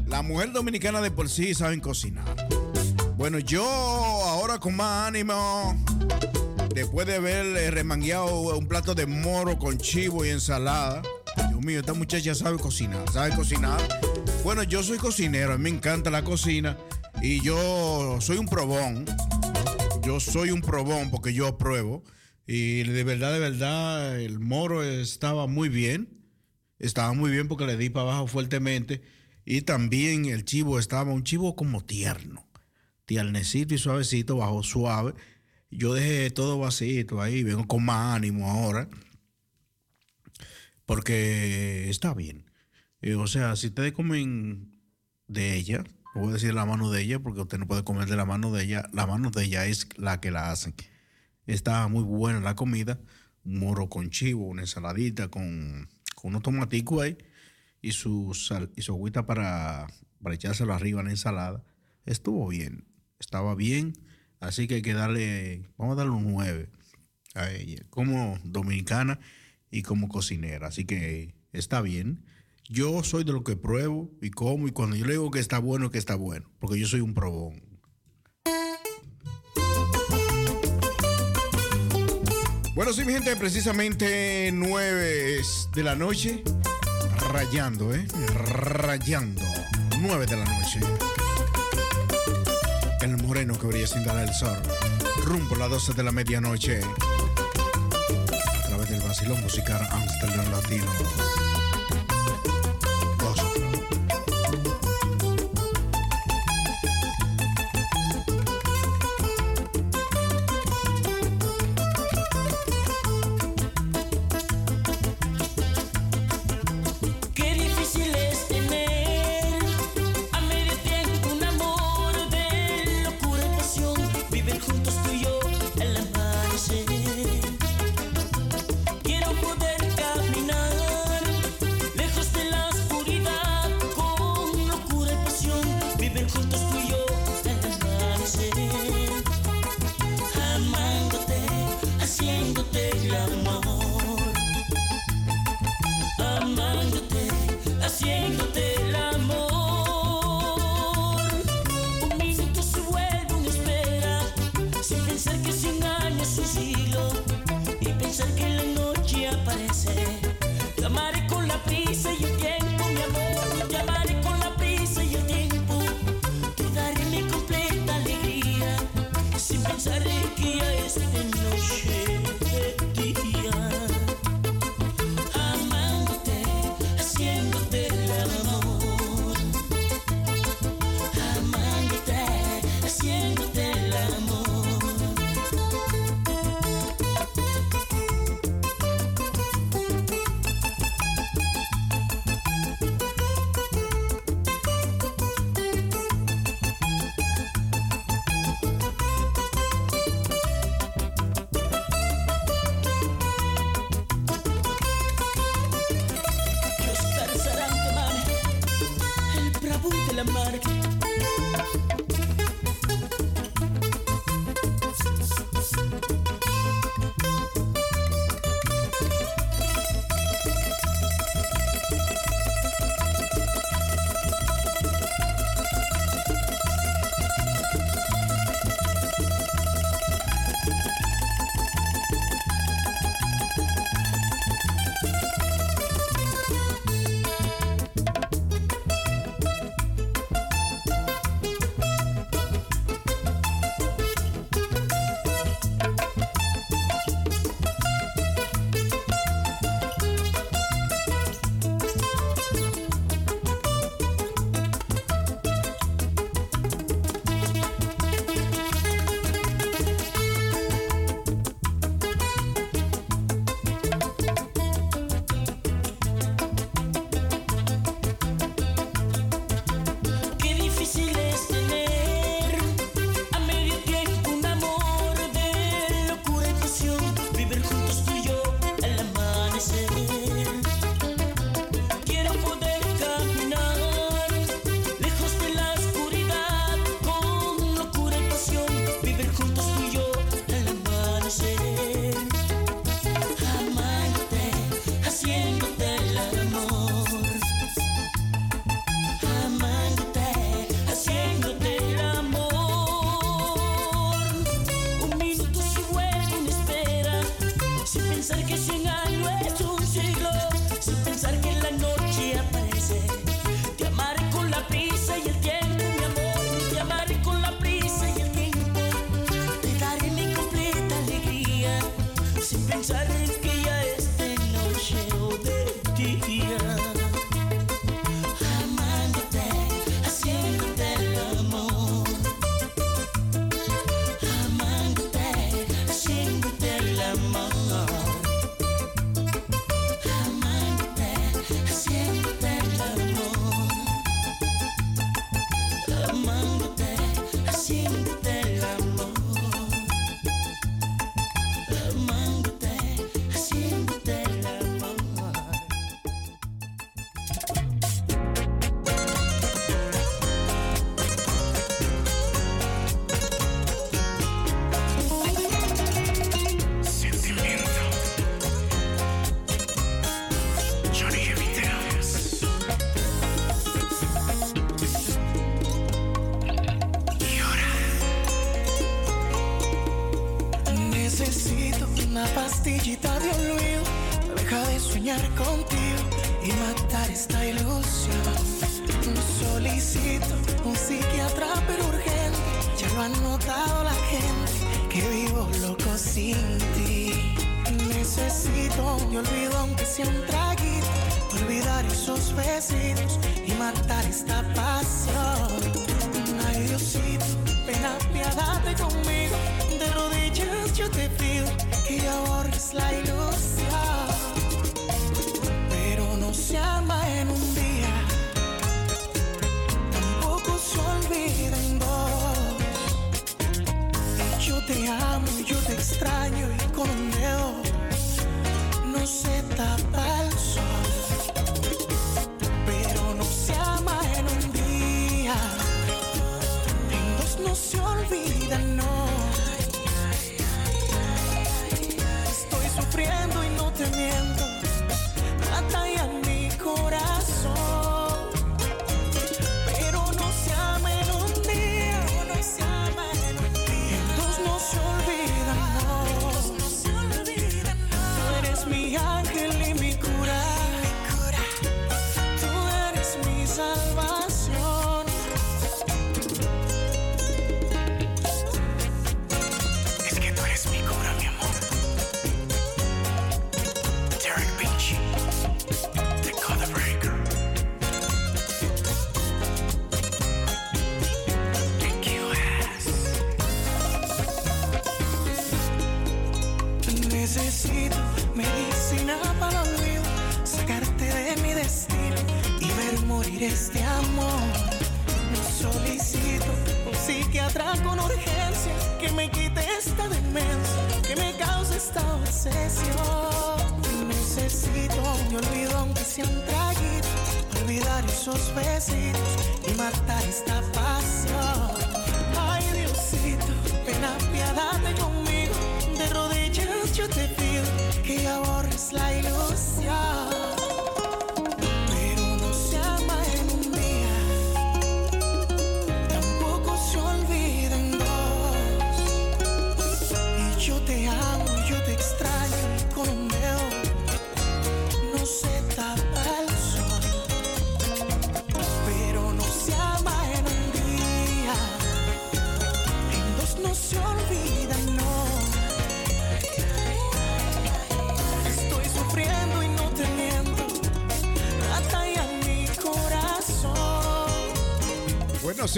[SPEAKER 1] La mujer dominicana de por sí saben cocinar. Bueno, yo ahora con más ánimo, después de haber eh, remangueado un plato de moro con chivo y ensalada. Dios mío, esta muchacha sabe cocinar, sabe cocinar. Bueno, yo soy cocinero, a mí me encanta la cocina y yo soy un probón. Yo soy un probón porque yo apruebo. Y de verdad, de verdad, el moro estaba muy bien. Estaba muy bien porque le di para abajo fuertemente. Y también el chivo estaba un chivo como tierno. Tiernecito y suavecito, bajo suave. Yo dejé todo vasito ahí, vengo con más ánimo ahora. Porque está bien. Eh, o sea, si ustedes comen de ella, voy a decir la mano de ella porque usted no puede comer de la mano de ella. La mano de ella es la que la hacen. Está muy buena la comida. Un moro con chivo, una ensaladita con, con unos tomaticos ahí y su, sal, y su agüita para, para echárselo arriba en la ensalada. Estuvo bien. Estaba bien. Así que hay que darle, vamos a darle un 9 a ella, como dominicana y como cocinera. Así que está bien. Yo soy de lo que pruebo y como, y cuando yo le digo que está bueno, que está bueno, porque yo soy un probón. Bueno, sí, mi gente, precisamente 9 de la noche, rayando, ¿eh? Rayando. 9 de la noche. El moreno que brilla sin dar el sol. Rumbo a las 12 de la medianoche. A través del vacilón musical Amsterdam Latino.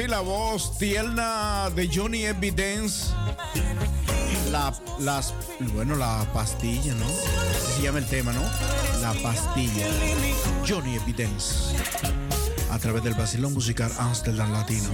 [SPEAKER 3] La
[SPEAKER 1] voz tierna de Johnny Evidence. La, las, bueno, la pastilla, ¿no? Se llama el tema, ¿no? La pastilla. Johnny Evidence. A través del vacilón musical Amsterdam Latino.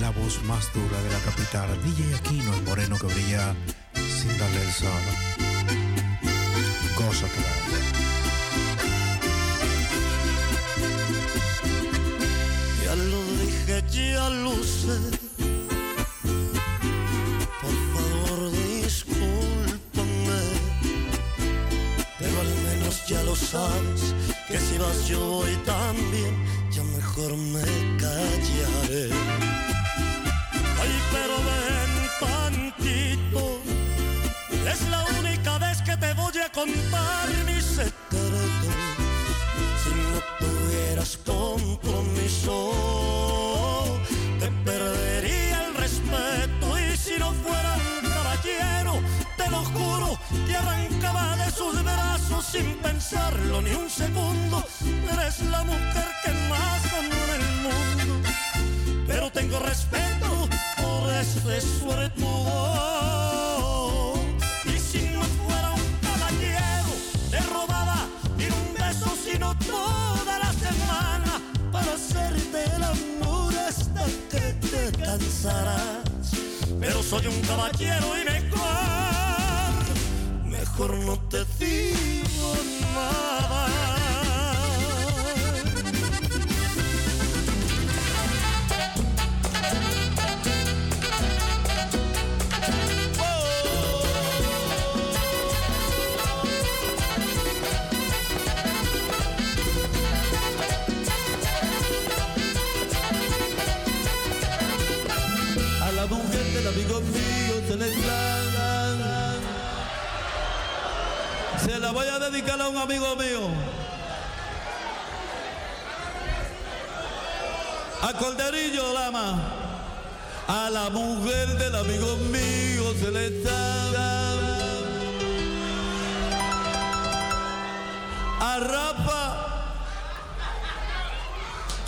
[SPEAKER 8] La
[SPEAKER 9] voz más dura de la capital, DJ Aquino, el moreno que brilla sin darle el sol. Gózatela.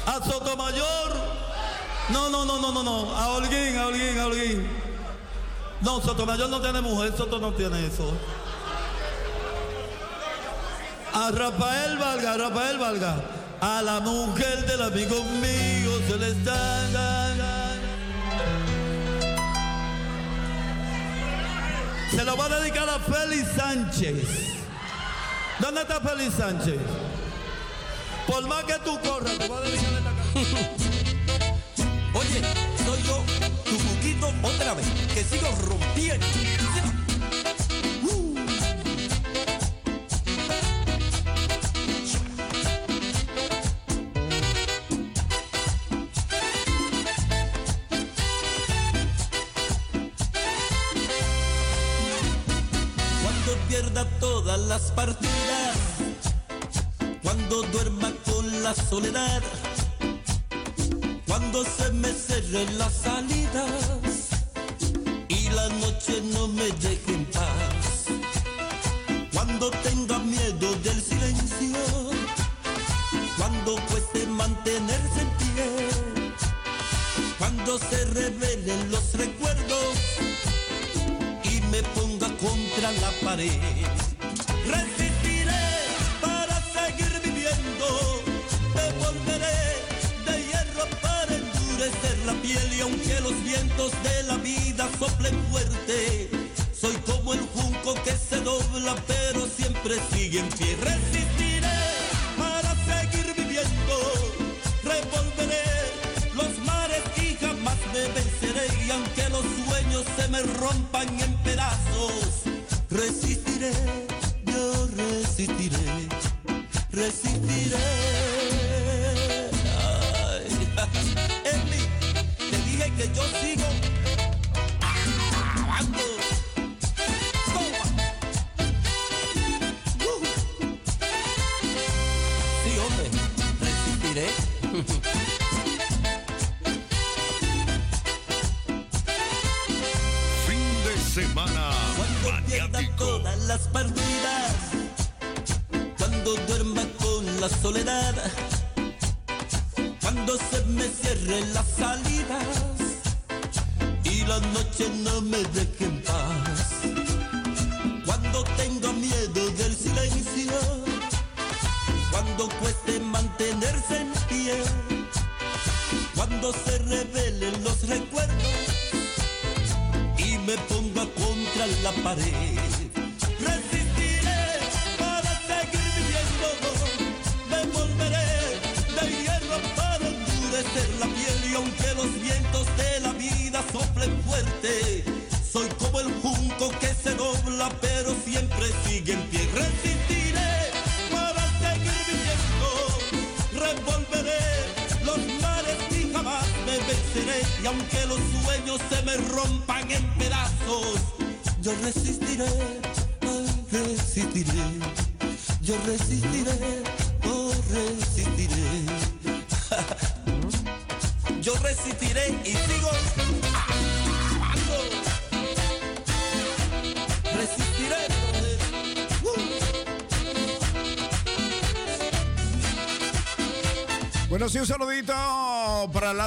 [SPEAKER 8] a
[SPEAKER 10] Sotomayor. No, no, no, no, no, no. A Holguín, a Holguín, a Holguín. No, Sotomayor no tiene mujer, Soto no tiene eso. A Rafael Valga, a Rafael Valga. A la mujer del amigo mío se le está. Se lo va a dedicar a Félix Sánchez. ¿Dónde está Félix Sánchez? Por más que tú corras, te voy a dedicar esta canción.
[SPEAKER 11] Oye, soy yo, tu cuquito, otra vez, que sigo rompiendo.
[SPEAKER 8] soledad, cuando se me cerre la sal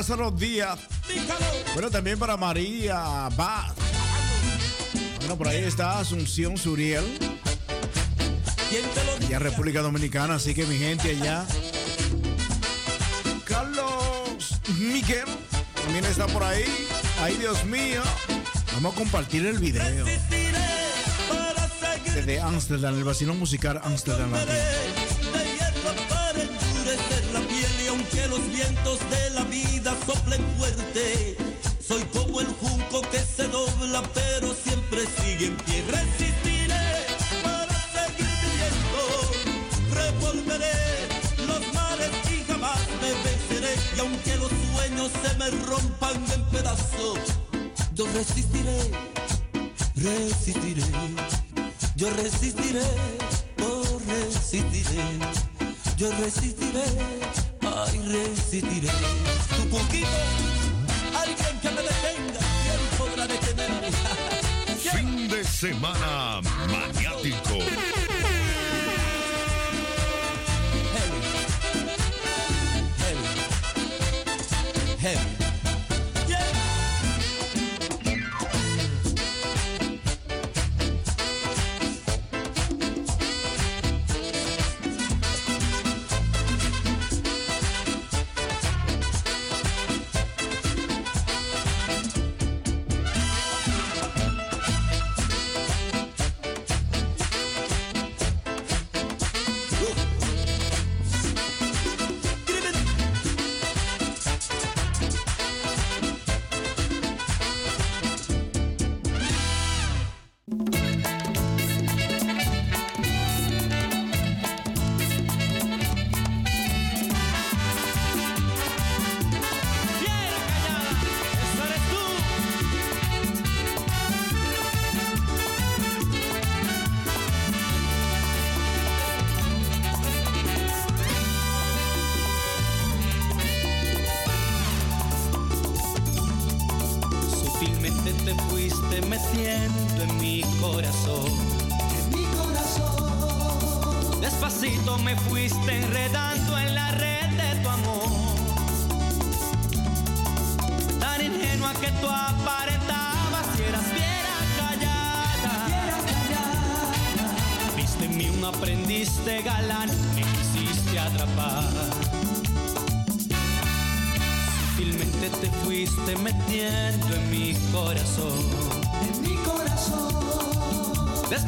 [SPEAKER 8] Lázaro días. Bueno, también para María Baz. Bueno, por ahí está Asunción Suriel. Ya República Dominicana, así que mi gente allá. Carlos Miguel también está por ahí. Ay, Dios mío. Vamos a compartir el video. Desde Amsterdam, el vacilón musical Amsterdam. Latino.
[SPEAKER 12] get. get.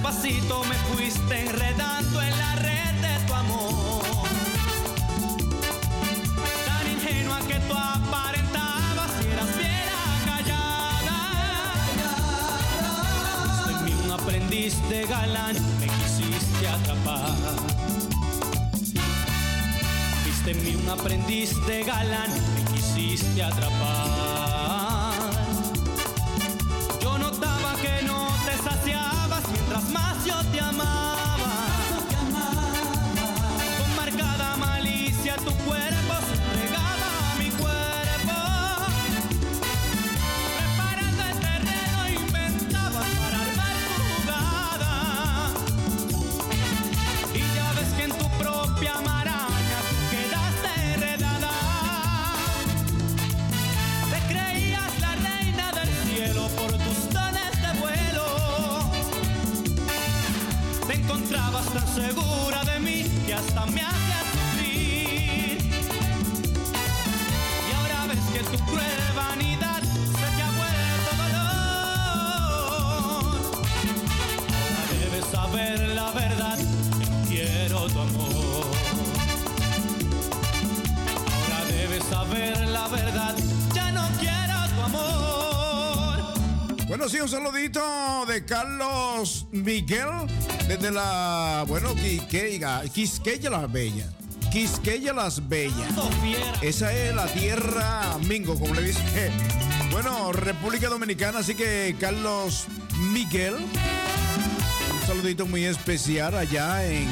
[SPEAKER 12] Despacito me fuiste enredando en la red de tu amor. Tan ingenua que tú aparentabas y eras fiera callada. En mí un aprendiz de galán, me quisiste atrapar. Viste en mí un aprendiz de galán, me quisiste atrapar. De
[SPEAKER 1] Carlos Miguel desde la, bueno, Quisqueya, Quisqueya Las Bellas. Quisqueya Las Bellas. Esa es la tierra Mingo, como le dice. Bueno, República Dominicana, así que Carlos Miguel, un saludito muy especial allá en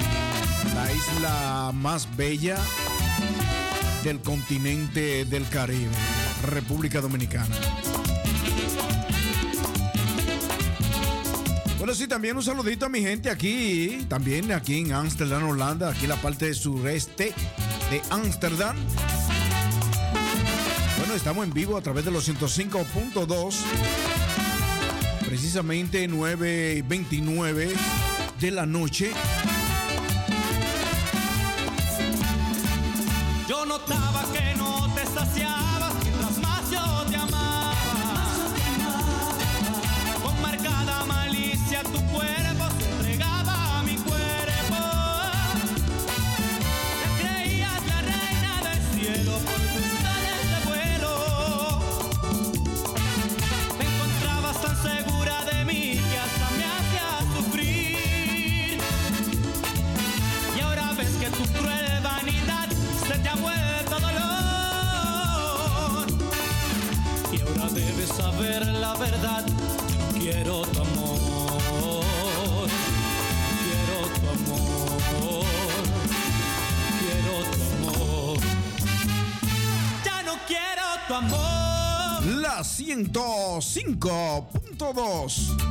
[SPEAKER 1] la isla más bella del continente del Caribe, República Dominicana. Sí, también un saludito a mi gente aquí, también aquí en Ámsterdam, Holanda, aquí la parte sureste de Ámsterdam. Bueno, estamos en vivo a través de los 105.2, precisamente 9 y 29 de la noche.
[SPEAKER 12] Yo notaba que no tu amor.
[SPEAKER 1] La 105.2.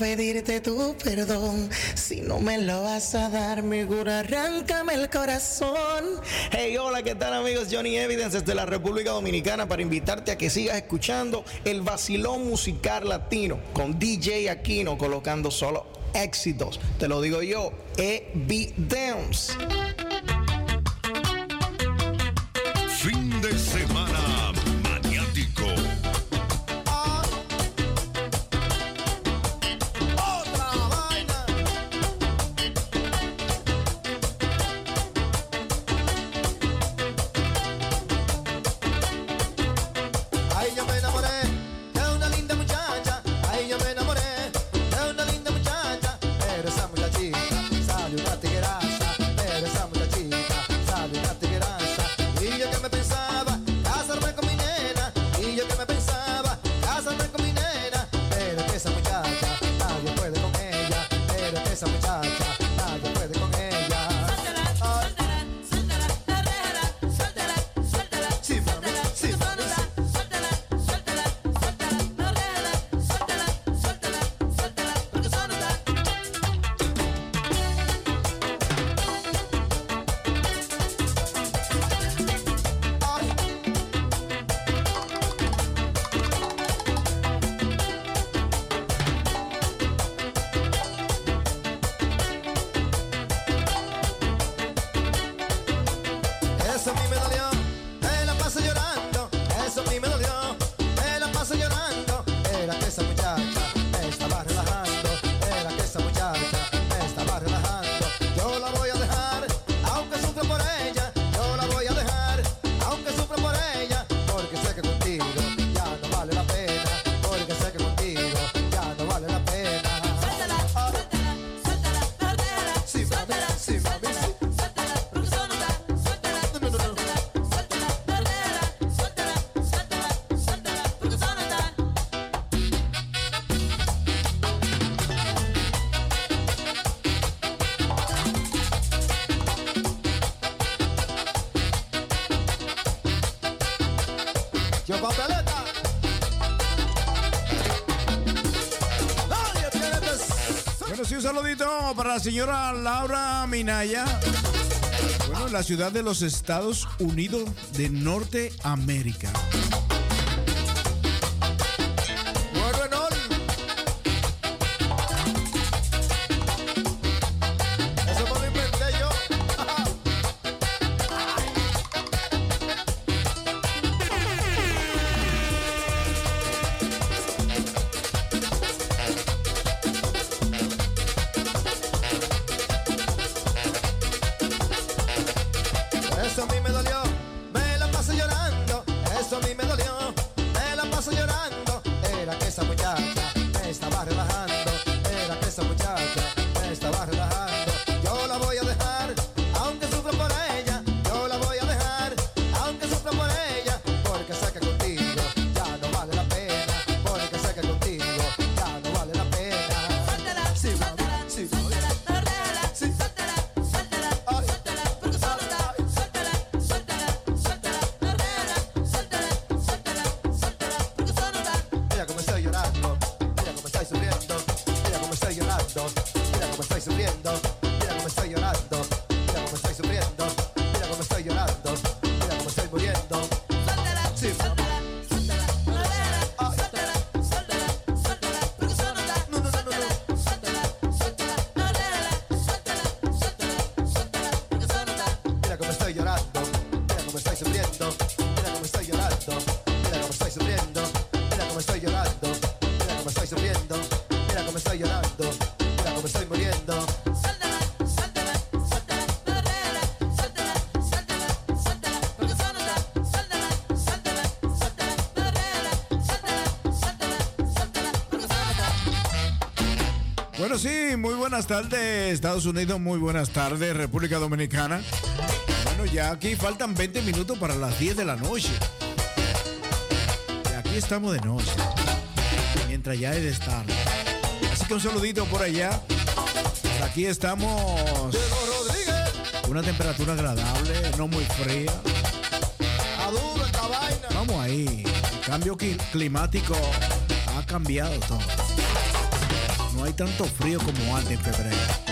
[SPEAKER 13] pedirte tu perdón. Si no me lo vas a dar, mi cura, arráncame el corazón.
[SPEAKER 14] Hey, hola, ¿qué tal amigos? Johnny Evidence desde la República Dominicana para invitarte a que sigas escuchando el vacilón musical latino con DJ Aquino colocando solo éxitos. Te lo digo yo, Evidence.
[SPEAKER 1] Señora Laura Minaya. Bueno, en la ciudad de los Estados Unidos de Norteamérica. Muy buenas tardes, Estados Unidos, muy buenas tardes, República Dominicana. Bueno, ya aquí faltan 20 minutos para las 10 de la noche. Aquí estamos de noche, mientras ya es de estar. Así que un saludito por allá. Aquí estamos. Una temperatura agradable, no muy fría.
[SPEAKER 15] A duro esta vaina.
[SPEAKER 1] Vamos ahí. El cambio cli- climático ha cambiado todo. Tanto frío como antes en febrero.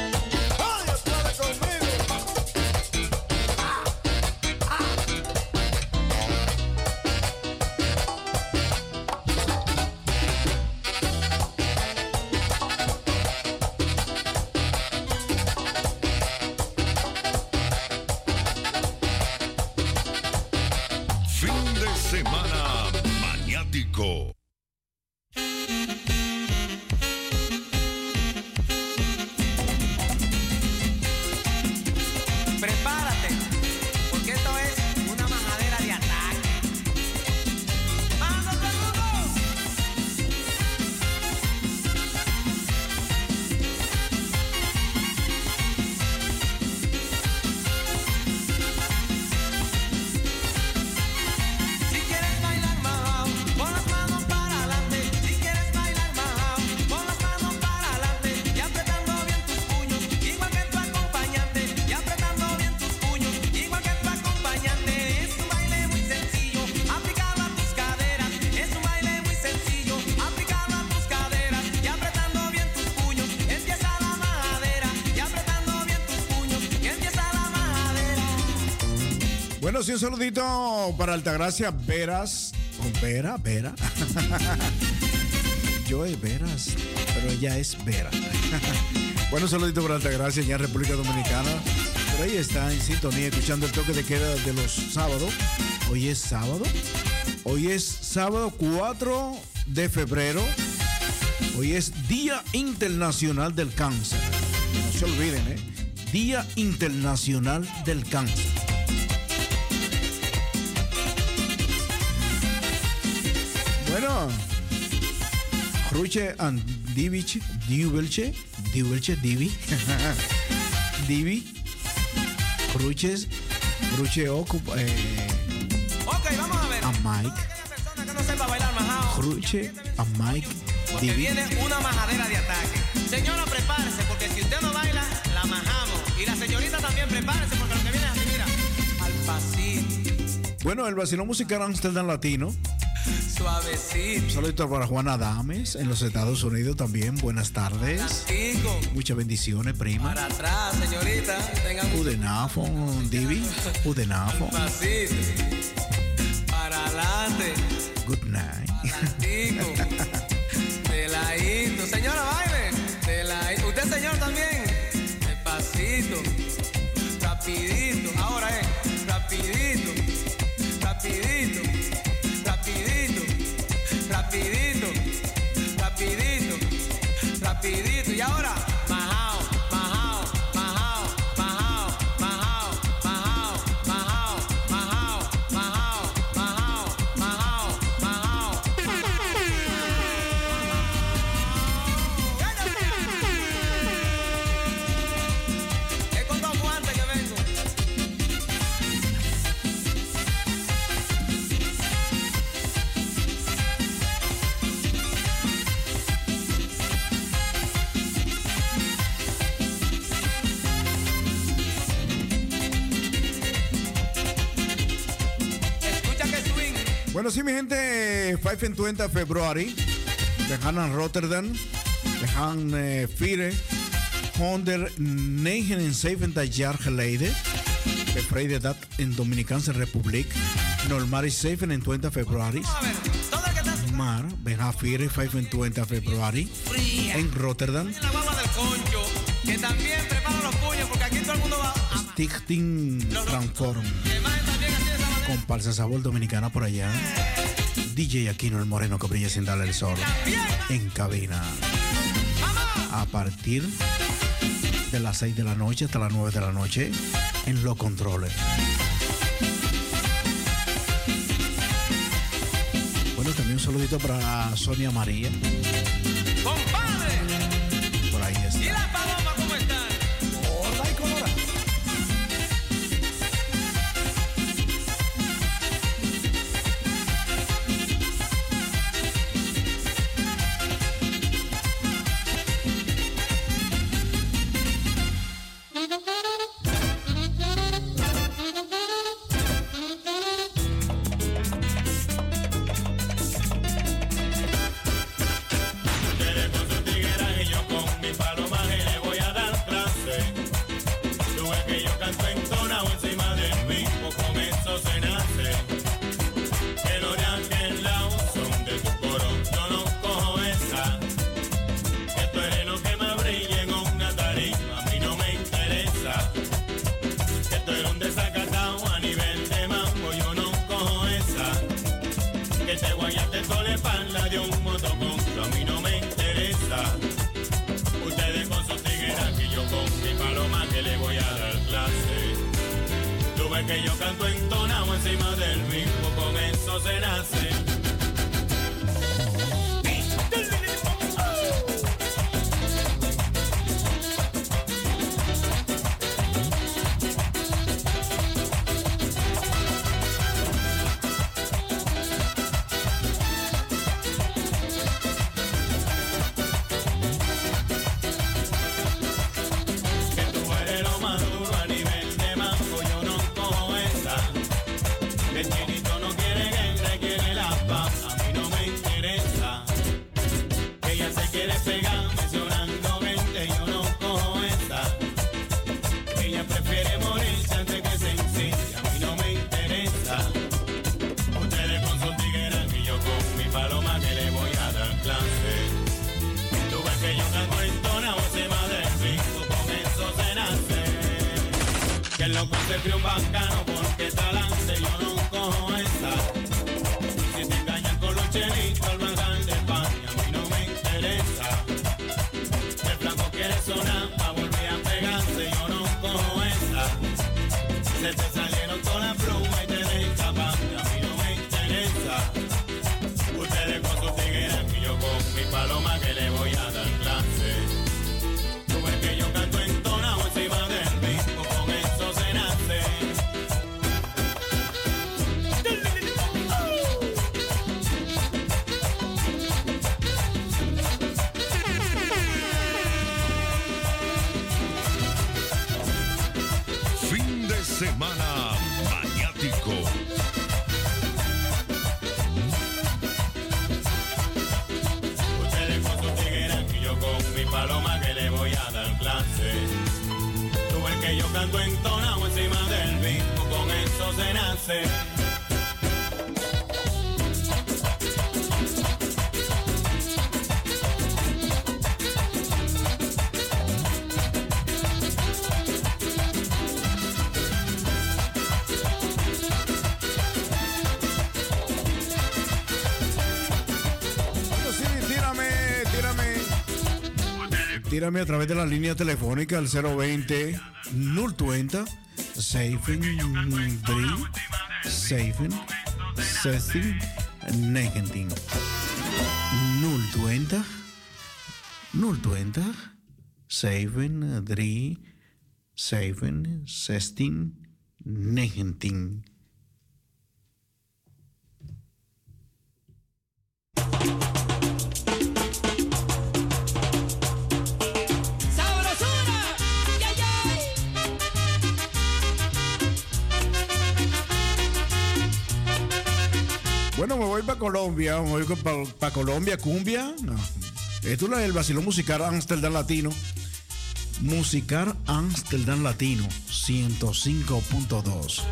[SPEAKER 16] Un
[SPEAKER 1] saludito para Altagracia Veras. ¿O Vera? ¿Vera? Yo es Veras, pero ella es Vera. bueno, un saludito para Altagracia, ya República Dominicana. Por ahí está en sintonía, escuchando el toque de queda de los sábados. Hoy es sábado. Hoy es sábado 4 de febrero. Hoy es Día Internacional del Cáncer. No se olviden, ¿eh? Día Internacional del Cáncer. Ruche and Divich, Divelche, Divelche, Divi, Divi, Ruches, Ruche ocupa, eh,
[SPEAKER 16] Ok, vamos a ver.
[SPEAKER 1] a Mike,
[SPEAKER 16] que no
[SPEAKER 1] a Mike,
[SPEAKER 16] Porque
[SPEAKER 1] Divi.
[SPEAKER 16] viene una majadera de ataque. Señora, prepárese, porque si usted no baila, la majamos. Y la señorita también prepárese, porque lo que viene es así, mira. Al pasito.
[SPEAKER 1] Bueno, el vacilón musical Amsterdam Latino
[SPEAKER 16] suavecito.
[SPEAKER 17] Saludos para Juana Adames en los Estados Unidos también. Buenas tardes. Muchas bendiciones, prima.
[SPEAKER 16] Para atrás, señorita. Tengan
[SPEAKER 17] Udenafo, Divi. Udenafo.
[SPEAKER 16] Para adelante.
[SPEAKER 17] Good night.
[SPEAKER 16] Peladito. Señora, baile. Usted, señor, también. Despacito. Rapidito. rapidito. Y ahora.
[SPEAKER 17] Pero sí, mi gente, 520 de febrero, dejan Rotterdam, dejan eh, Fire, Honder, Neigen en 70 Jargeleide, de Freire Dat en Dominicana Republic, Normal y Safe en 20 de febrero. Mar, ven a Fire, 520
[SPEAKER 16] de febrero, en Rotterdam. Que también prepara los puños porque aquí todo el mundo va a...
[SPEAKER 17] Stichting Transform comparsa sabor dominicana por allá. DJ Aquino el Moreno que brilla sin darle el sol. En cabina. A partir de las 6 de la noche hasta las 9 de la noche en Los Controles. Bueno, también un saludito para Sonia María.
[SPEAKER 1] Tírame a través de la línea telefónica al 020 020 Seifen Brin Seifen Sestin Negentin 020 020 Seifen Dri
[SPEAKER 18] Seifen Sestin Negentin
[SPEAKER 1] Bueno, me voy para Colombia, me voy para pa Colombia, cumbia. No. Esto es el vacilón musical Amsterdam Latino. Musical Amsterdam Latino 105.2.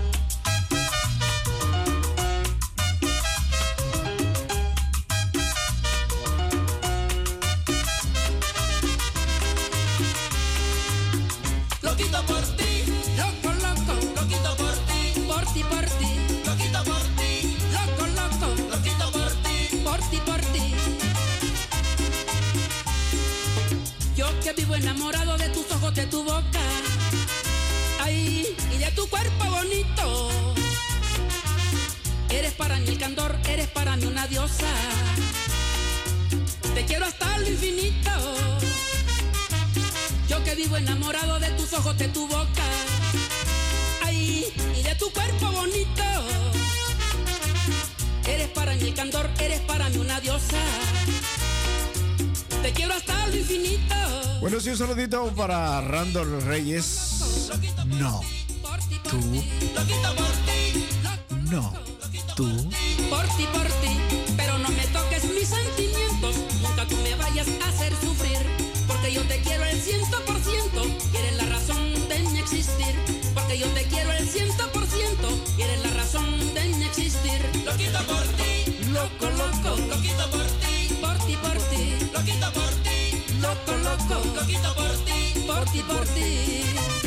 [SPEAKER 18] enamorado de tus ojos, de tu boca. Ay, y de tu cuerpo bonito. Eres para mí el candor, eres para mí una diosa. Te quiero hasta lo infinito. Yo que vivo enamorado de tus ojos, de tu boca. Ay, y de tu cuerpo bonito. Eres para mí el candor, eres para mí una diosa. Te quiero hasta el infinito.
[SPEAKER 1] Bueno, sí, un saludito para Randall Reyes. No. Tú. No. Tú.
[SPEAKER 18] Por ti, por ti. Pero no me toques mis sentimientos. Nunca tú me vayas a hacer sufrir. Porque yo te quiero el ciento por loco, loquito por ti, por ti, por ti.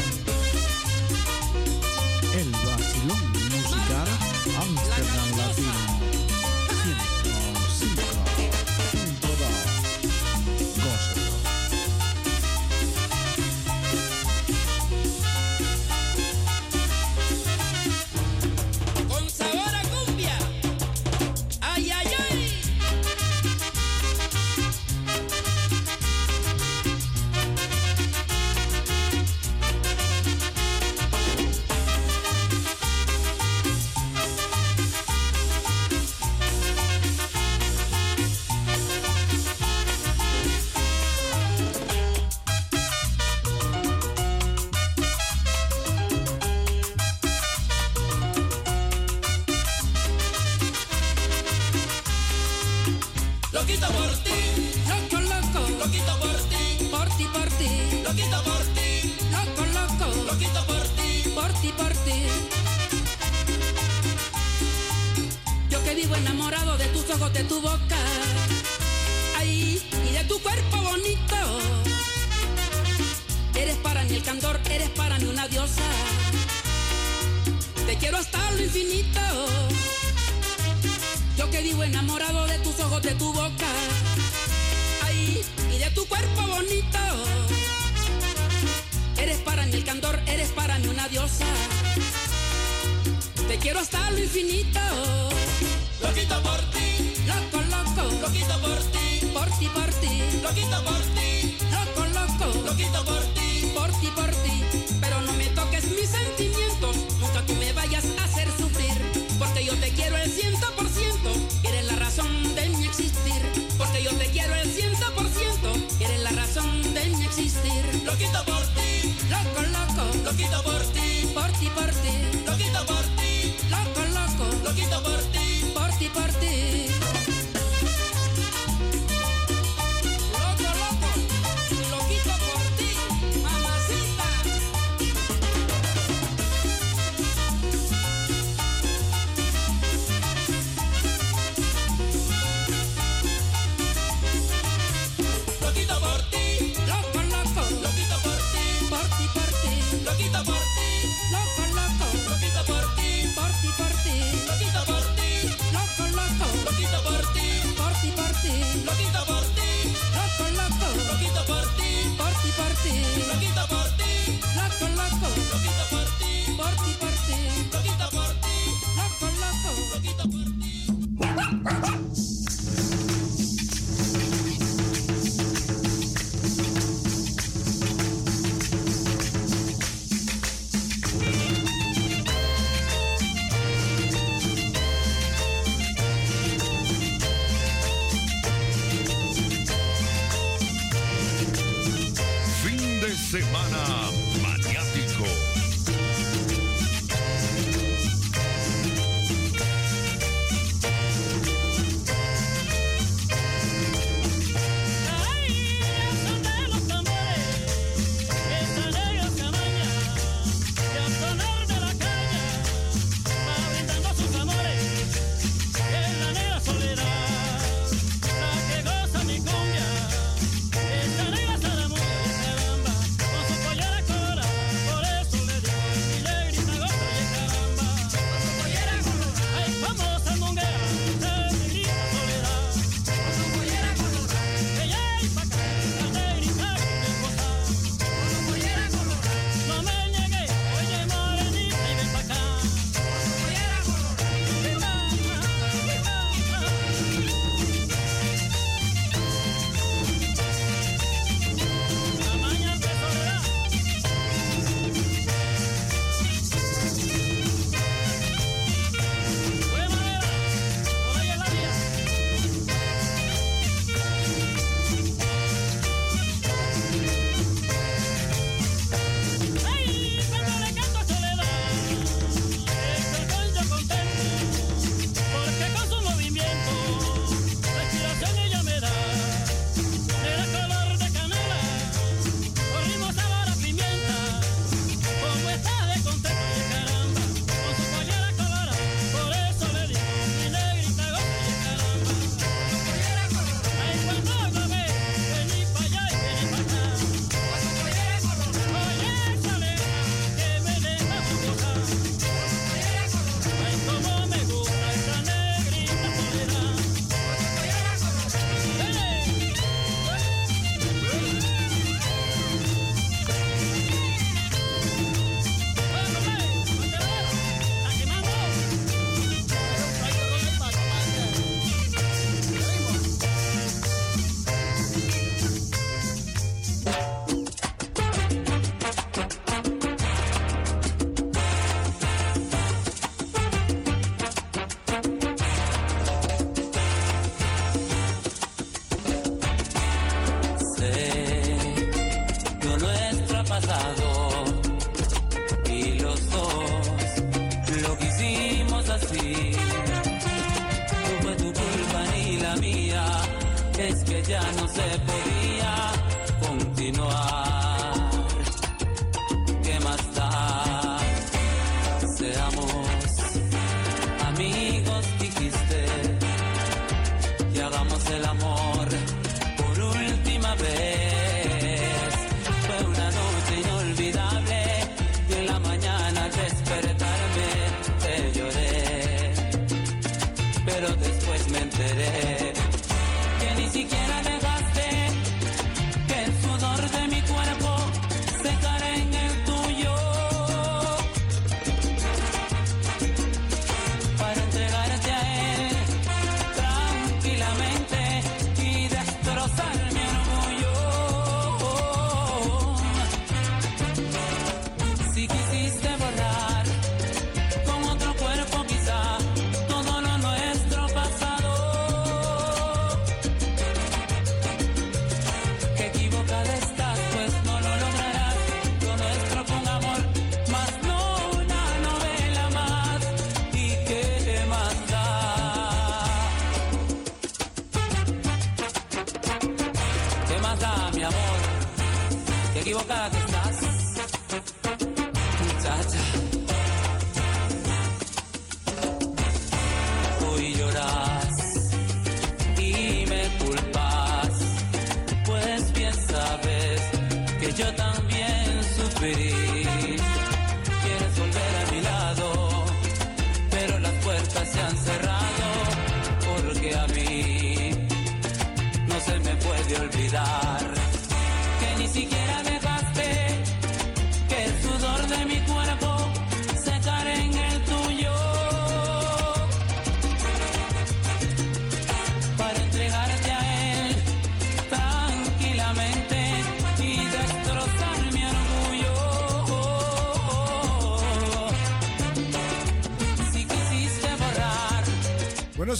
[SPEAKER 19] Semana maniático.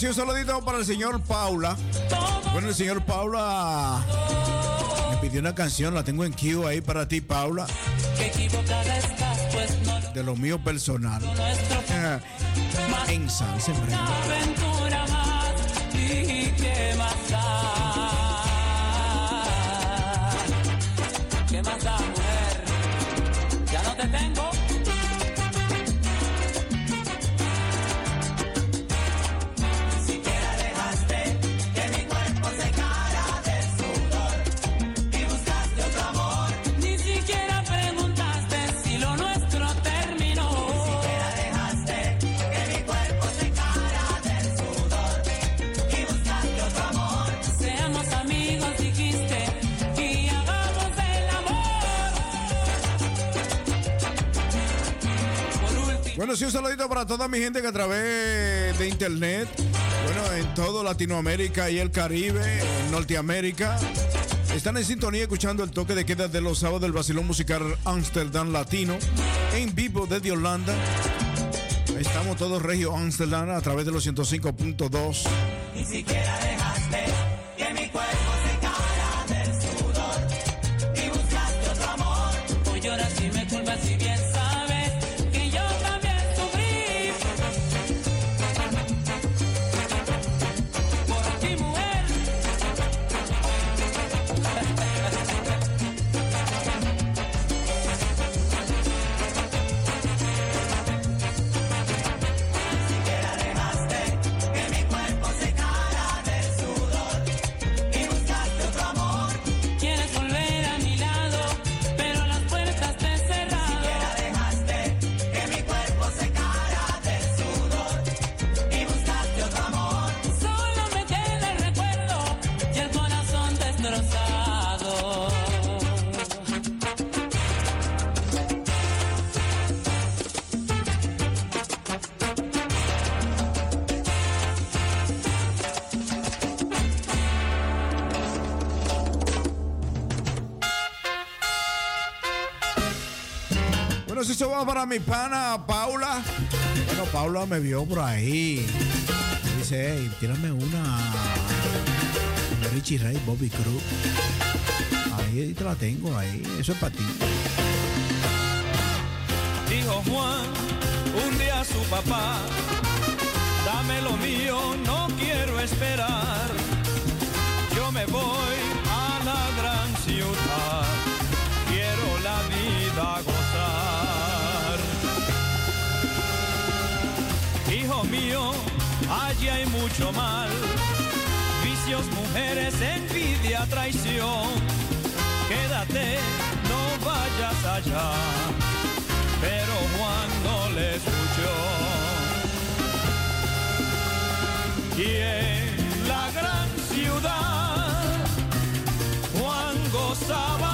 [SPEAKER 1] Sí, un saludito para el señor Paula. Bueno, el señor Paula pidió una canción, la tengo en queue ahí para ti, Paula, de lo mío personal. En salsa, Un saludito para toda mi gente que a través de internet, bueno, en todo Latinoamérica y el Caribe, en Norteamérica, están en sintonía escuchando el toque de queda de los sábados del Basilón Musical Amsterdam Latino, en vivo desde Holanda. Estamos todos Regio Amsterdam a través de los 105.2.
[SPEAKER 3] Ni siquiera
[SPEAKER 1] Para mi pana Paula. Bueno, Paula me vio por ahí. Dice, hey, tírame una. Richie Ray, Bobby Cruz. Ahí te la tengo, ahí. Eso es para ti.
[SPEAKER 12] Dijo Juan un día su papá, dame lo mío, no quiero esperar. Yo me voy mío, allí hay mucho mal, vicios, mujeres, envidia, traición. Quédate, no vayas allá pero Juan no le escuchó. Y en la gran ciudad, Juan gozaba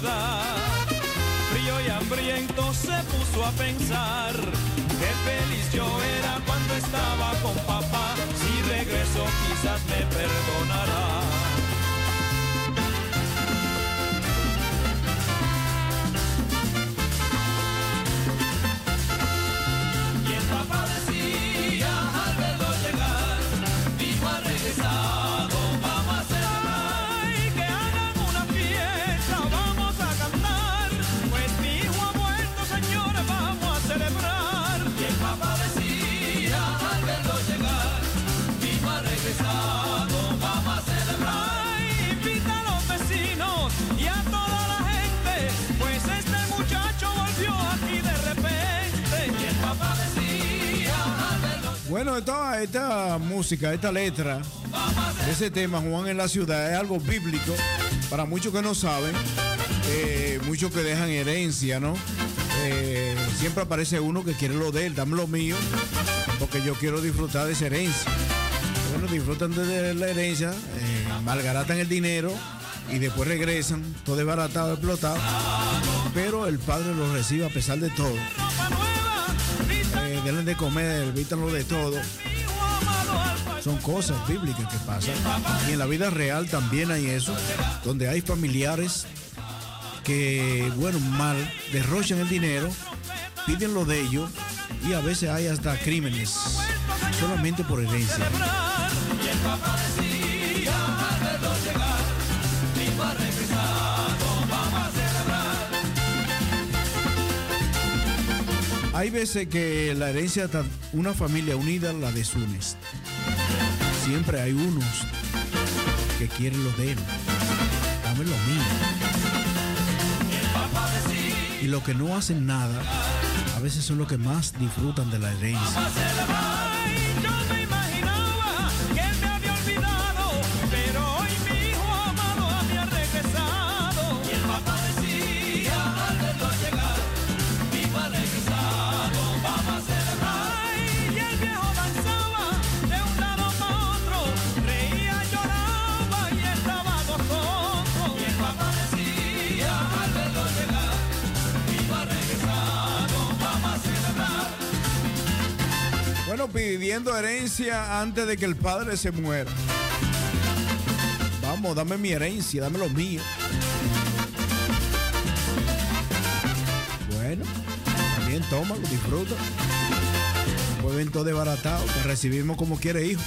[SPEAKER 12] frío y hambriento, se puso a pensar. Qué feliz yo era cuando estaba con papá. Si regreso, quizás me perdonará.
[SPEAKER 1] Bueno, esta, esta música, esta letra, ese tema, Juan en la ciudad, es algo bíblico para muchos que no saben, eh, muchos que dejan herencia, ¿no? Eh, siempre aparece uno que quiere lo de él, dame lo mío, porque yo quiero disfrutar de esa herencia. Bueno, disfrutan de la herencia, eh, malgaratan el dinero y después regresan, todo desbaratado, explotado,
[SPEAKER 20] pero el padre lo recibe a pesar de todo que de comer, evítanlo de todo. Son cosas bíblicas que pasan. Y en la vida real también hay eso, donde hay familiares que, bueno, mal, derrochan el dinero, piden lo de ellos y a veces hay hasta crímenes, solamente por herencia. Hay veces que la herencia de una familia unida la desune. Siempre hay unos que quieren lo de él. Dame lo mío. Y los que no hacen nada, a veces son los que más disfrutan de la herencia. pidiendo herencia antes de que el padre se muera. Vamos, dame mi herencia, dame lo mío. Bueno, también tómalo, disfruta. Pueden todo desbaratado, te recibimos como quiere, hijo.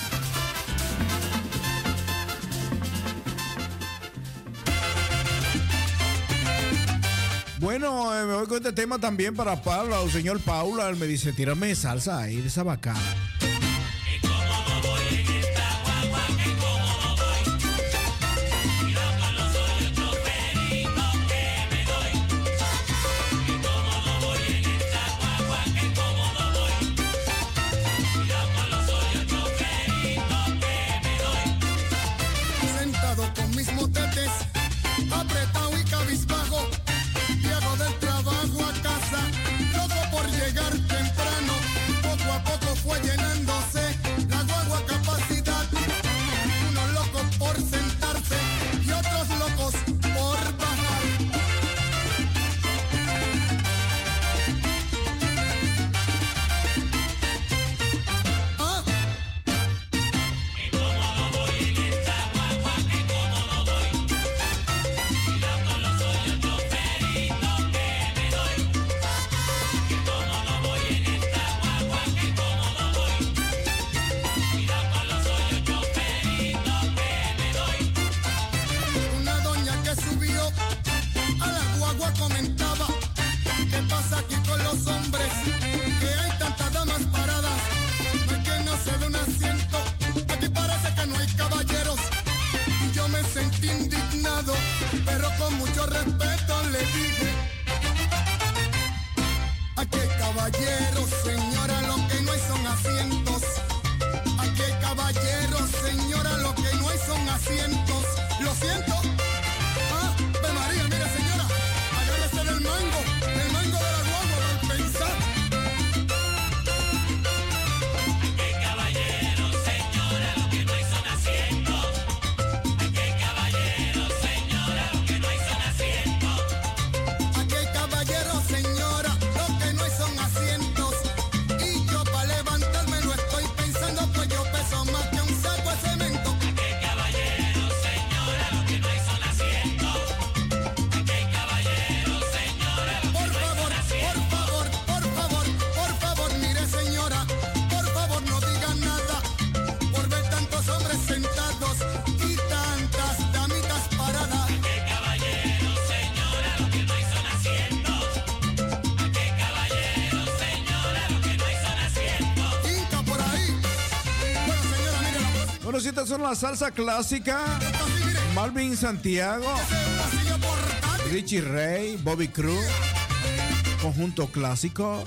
[SPEAKER 20] Bueno, eh, me voy con este tema también para Paula, o señor Paula. Él me dice, tírame salsa ahí de esa bacana. salsa clásica, Marvin Santiago, Richie Ray, Bobby Cruz, conjunto clásico.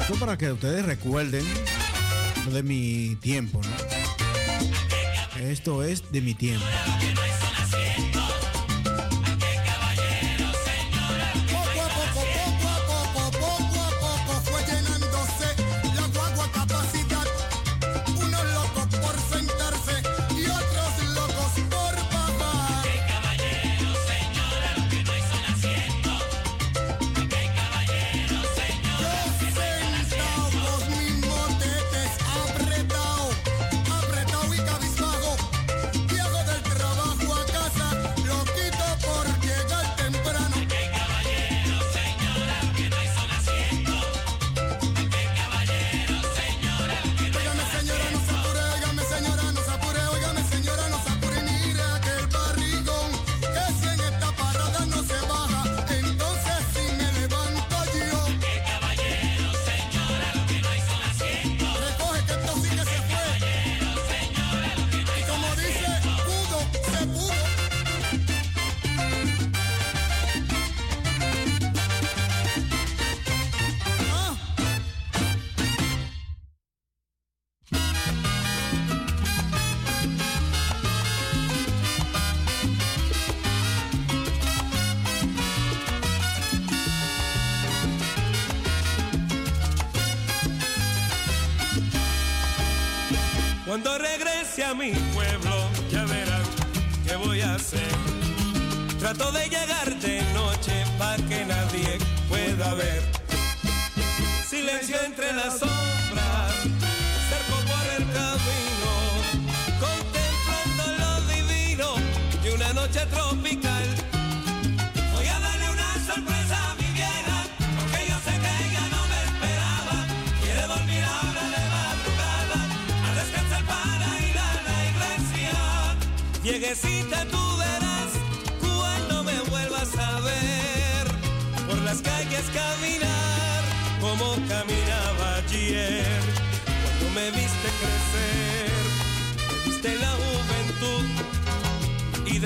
[SPEAKER 20] Esto para que ustedes recuerden de mi tiempo, ¿no? Esto es de mi tiempo.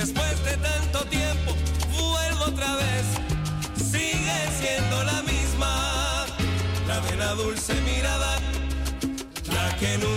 [SPEAKER 1] Después de tanto tiempo, vuelvo otra vez. Sigue siendo la misma, la de la dulce mirada, la que nunca.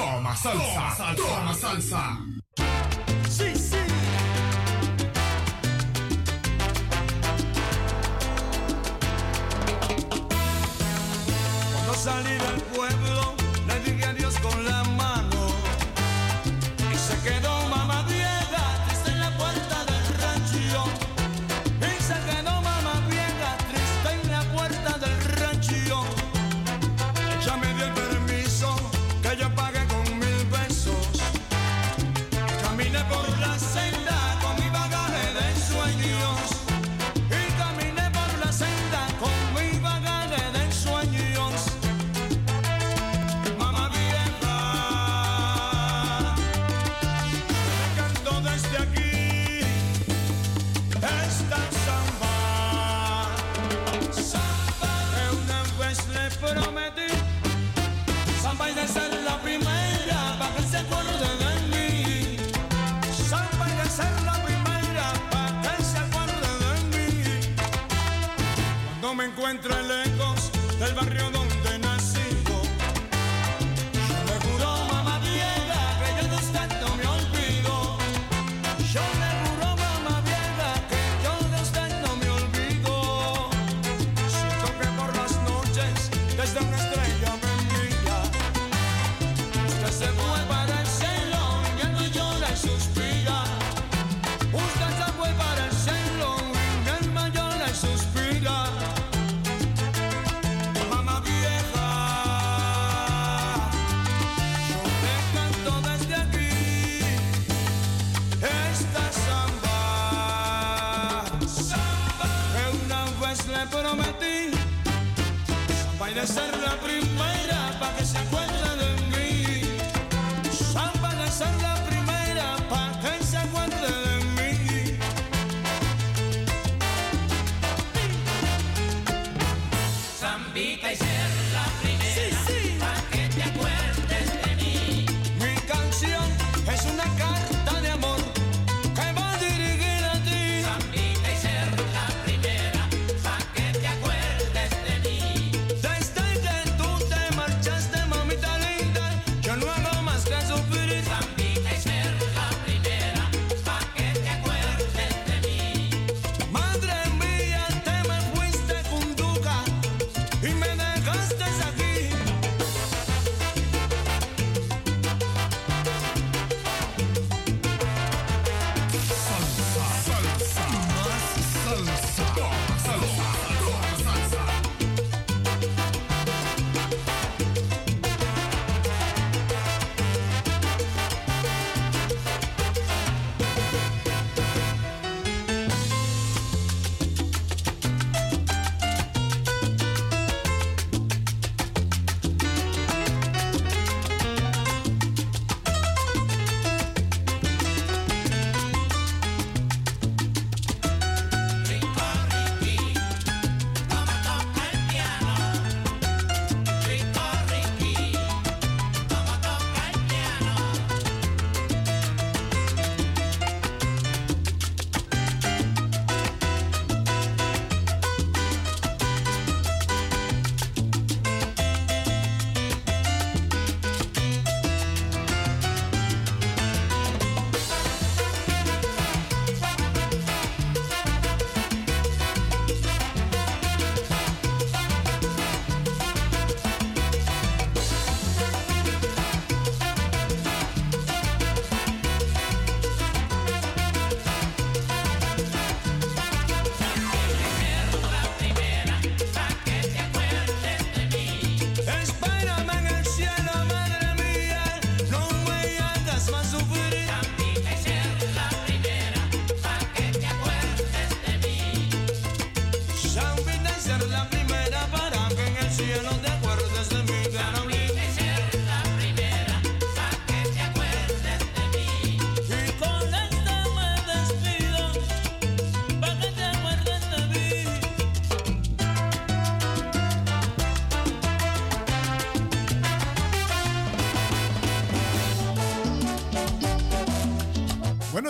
[SPEAKER 12] Toma salsa. Toma salsa.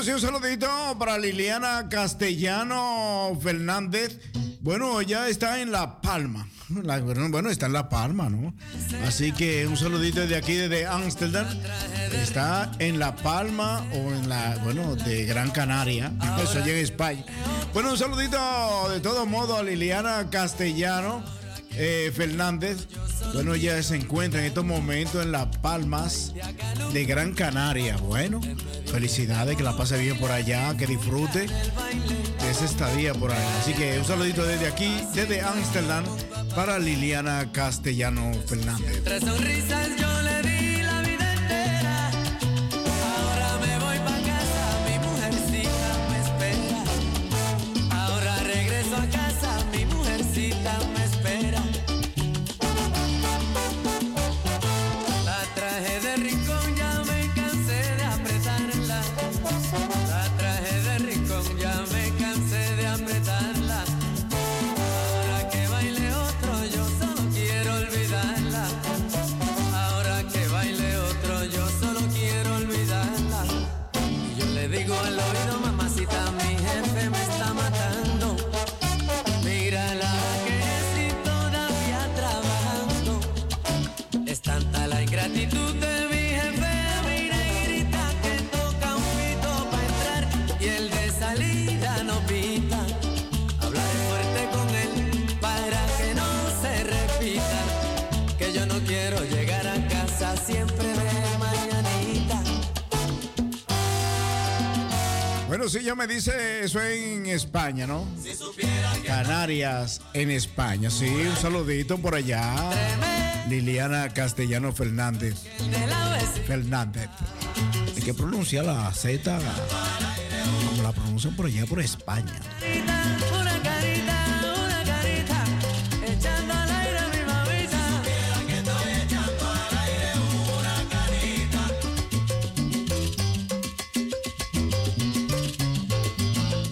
[SPEAKER 1] Bueno, un saludito para Liliana Castellano Fernández Bueno, ya está en La Palma. Bueno, está en La Palma, ¿no? Así que un saludito de aquí, desde Ámsterdam. Está en La Palma o en la, bueno, de Gran Canaria. Eso allá en España. Bueno, un saludito de todo modo a Liliana Castellano eh, Fernández. Bueno, ella se encuentra en estos momentos en Las Palmas de Gran Canaria. Bueno, felicidades, que la pase bien por allá, que disfrute de esa estadía por ahí. Así que un saludito desde aquí, desde Ámsterdam, para Liliana Castellano Fernández. Bueno, sí, ya me dice eso en España, ¿no? Canarias en España. Sí, un saludito por allá. Liliana Castellano Fernández. Fernández. Hay que pronunciar la Z como la pronuncian por allá, por España.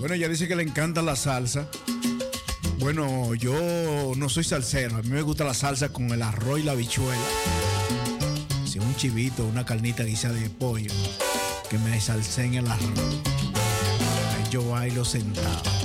[SPEAKER 1] Bueno, ella dice que le encanta la salsa. Bueno, yo no soy salsero. A mí me gusta la salsa con el arroz y la bichuela. Si un chivito, una carnita guisada de pollo, que me salsen el arroz. Yo bailo sentado.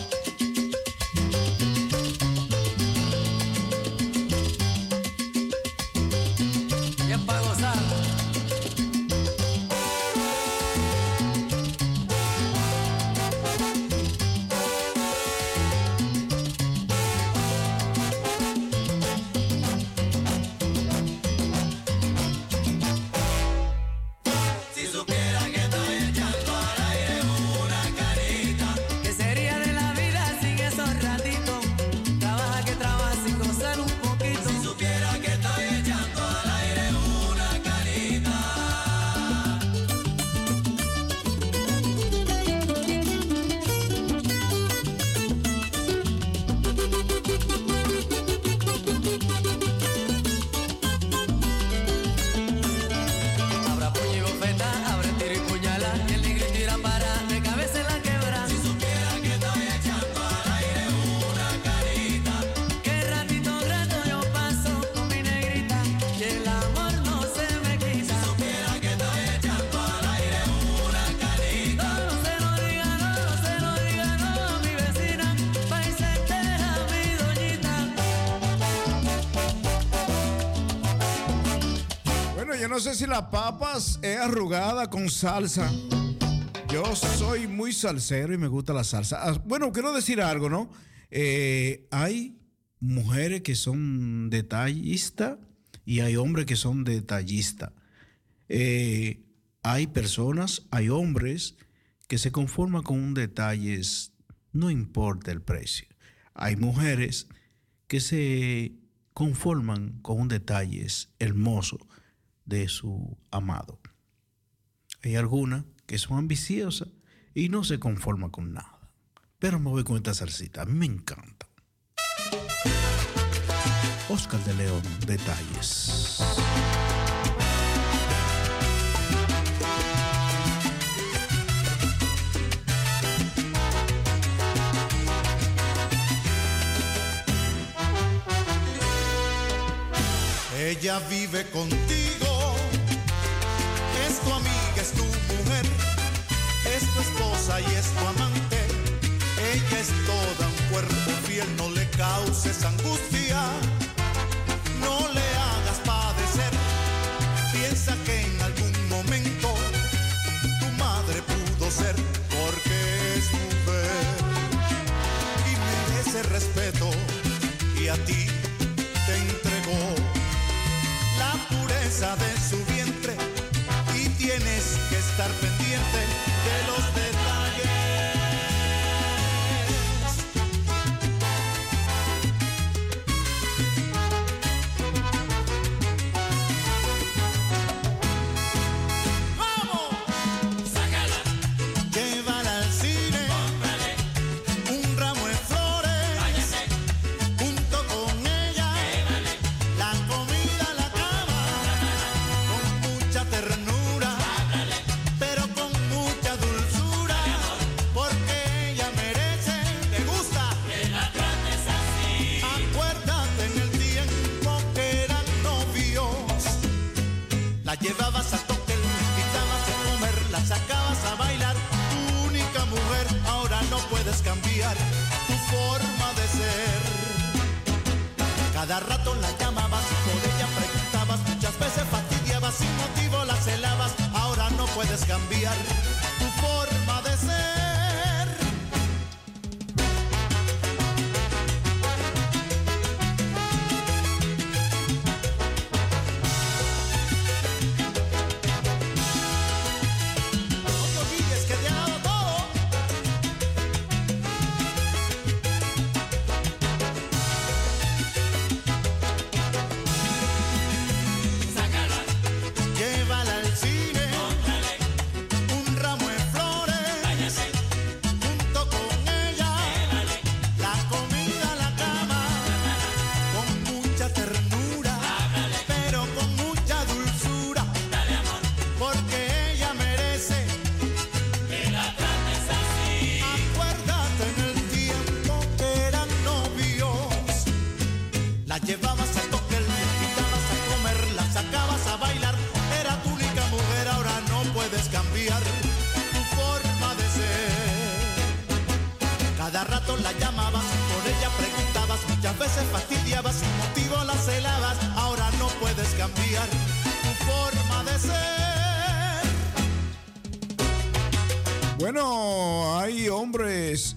[SPEAKER 6] Con
[SPEAKER 1] salsa. Yo soy muy salsero y me gusta la salsa. Ah, Bueno, quiero decir algo, ¿no? Eh, hay mujeres que son detallistas y hay hombres que son detallistas. Eh, hay personas, hay hombres que se conforman con un detalle, no importa el precio. Hay mujeres que se conforman con un detalle hermoso de su amado. Hay algunas que son ambiciosas y no se conforman con nada. Pero me voy con esta salsita, a mí me encanta. Oscar de León, detalles.
[SPEAKER 21] Ella vive contigo, esposa y es tu amante. Ella es toda un cuerpo fiel no le causes angustia, no le hagas padecer. Piensa que en algún momento tu madre pudo ser porque es mujer y merece respeto y a ti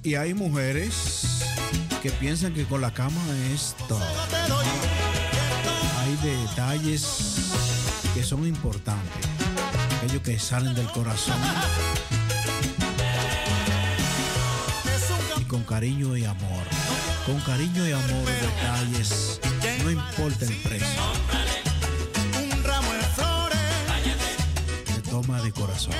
[SPEAKER 21] y
[SPEAKER 1] hay mujeres que piensan que con la cama es todo. Hay detalles que son importantes, aquellos que salen del corazón. Y con cariño y amor. Con cariño y amor, detalles. No importa el precio.
[SPEAKER 21] Un ramo de flores.
[SPEAKER 1] Se toma de corazón.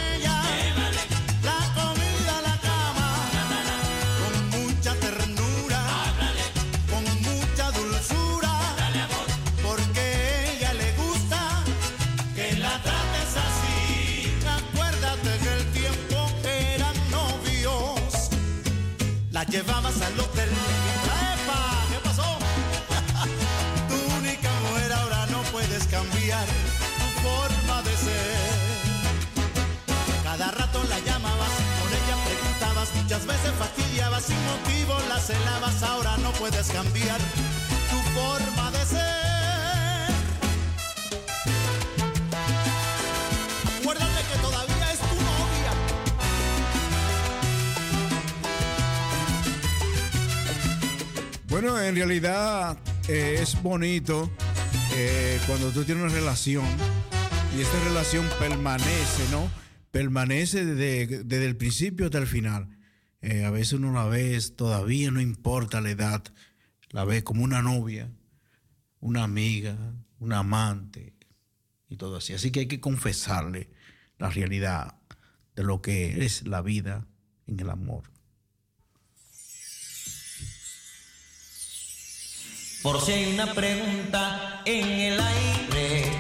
[SPEAKER 1] Realidad eh, es bonito eh, cuando tú tienes una relación y esta relación permanece, ¿no? Permanece desde, desde el principio hasta el final. Eh, a veces uno la ve, todavía no importa la edad, la ve como una novia, una amiga, una amante y todo así. Así que hay que confesarle la realidad de lo que es la vida en el amor.
[SPEAKER 22] Por si hay una pregunta en el aire,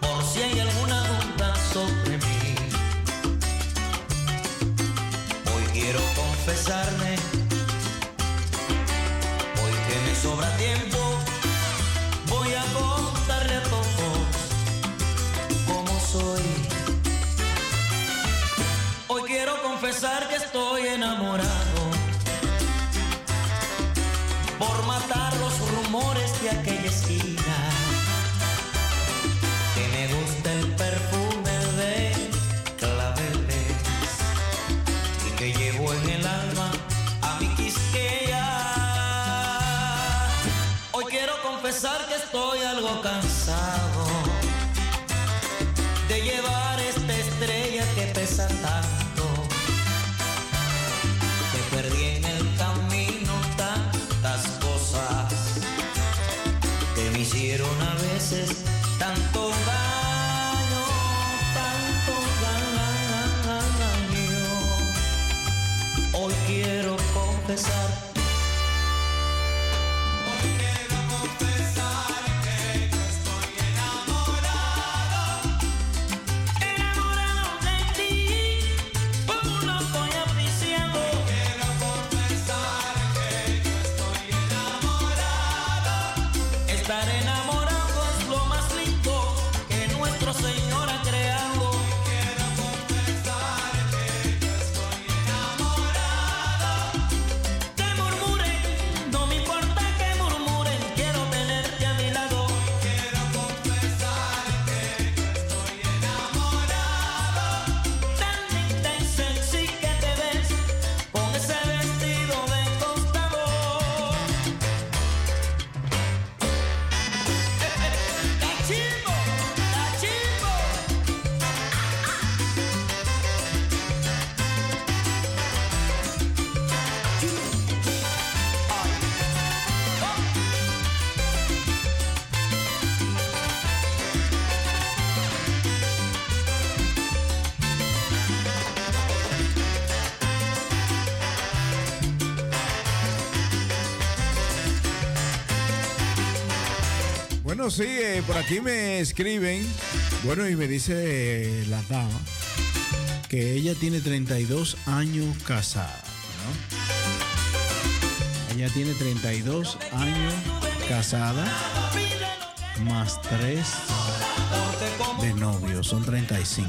[SPEAKER 22] por si hay alguna duda sobre mí, hoy quiero confesarme, hoy que me sobra tiempo, voy a contarle a todos cómo soy. Hoy quiero confesar que estoy enamorado
[SPEAKER 7] estoy
[SPEAKER 1] Bueno, sí, por aquí me escriben, bueno, y me dice la dama que ella tiene 32 años casada. Ella tiene 32 años casada, más 3 de novio, son 35.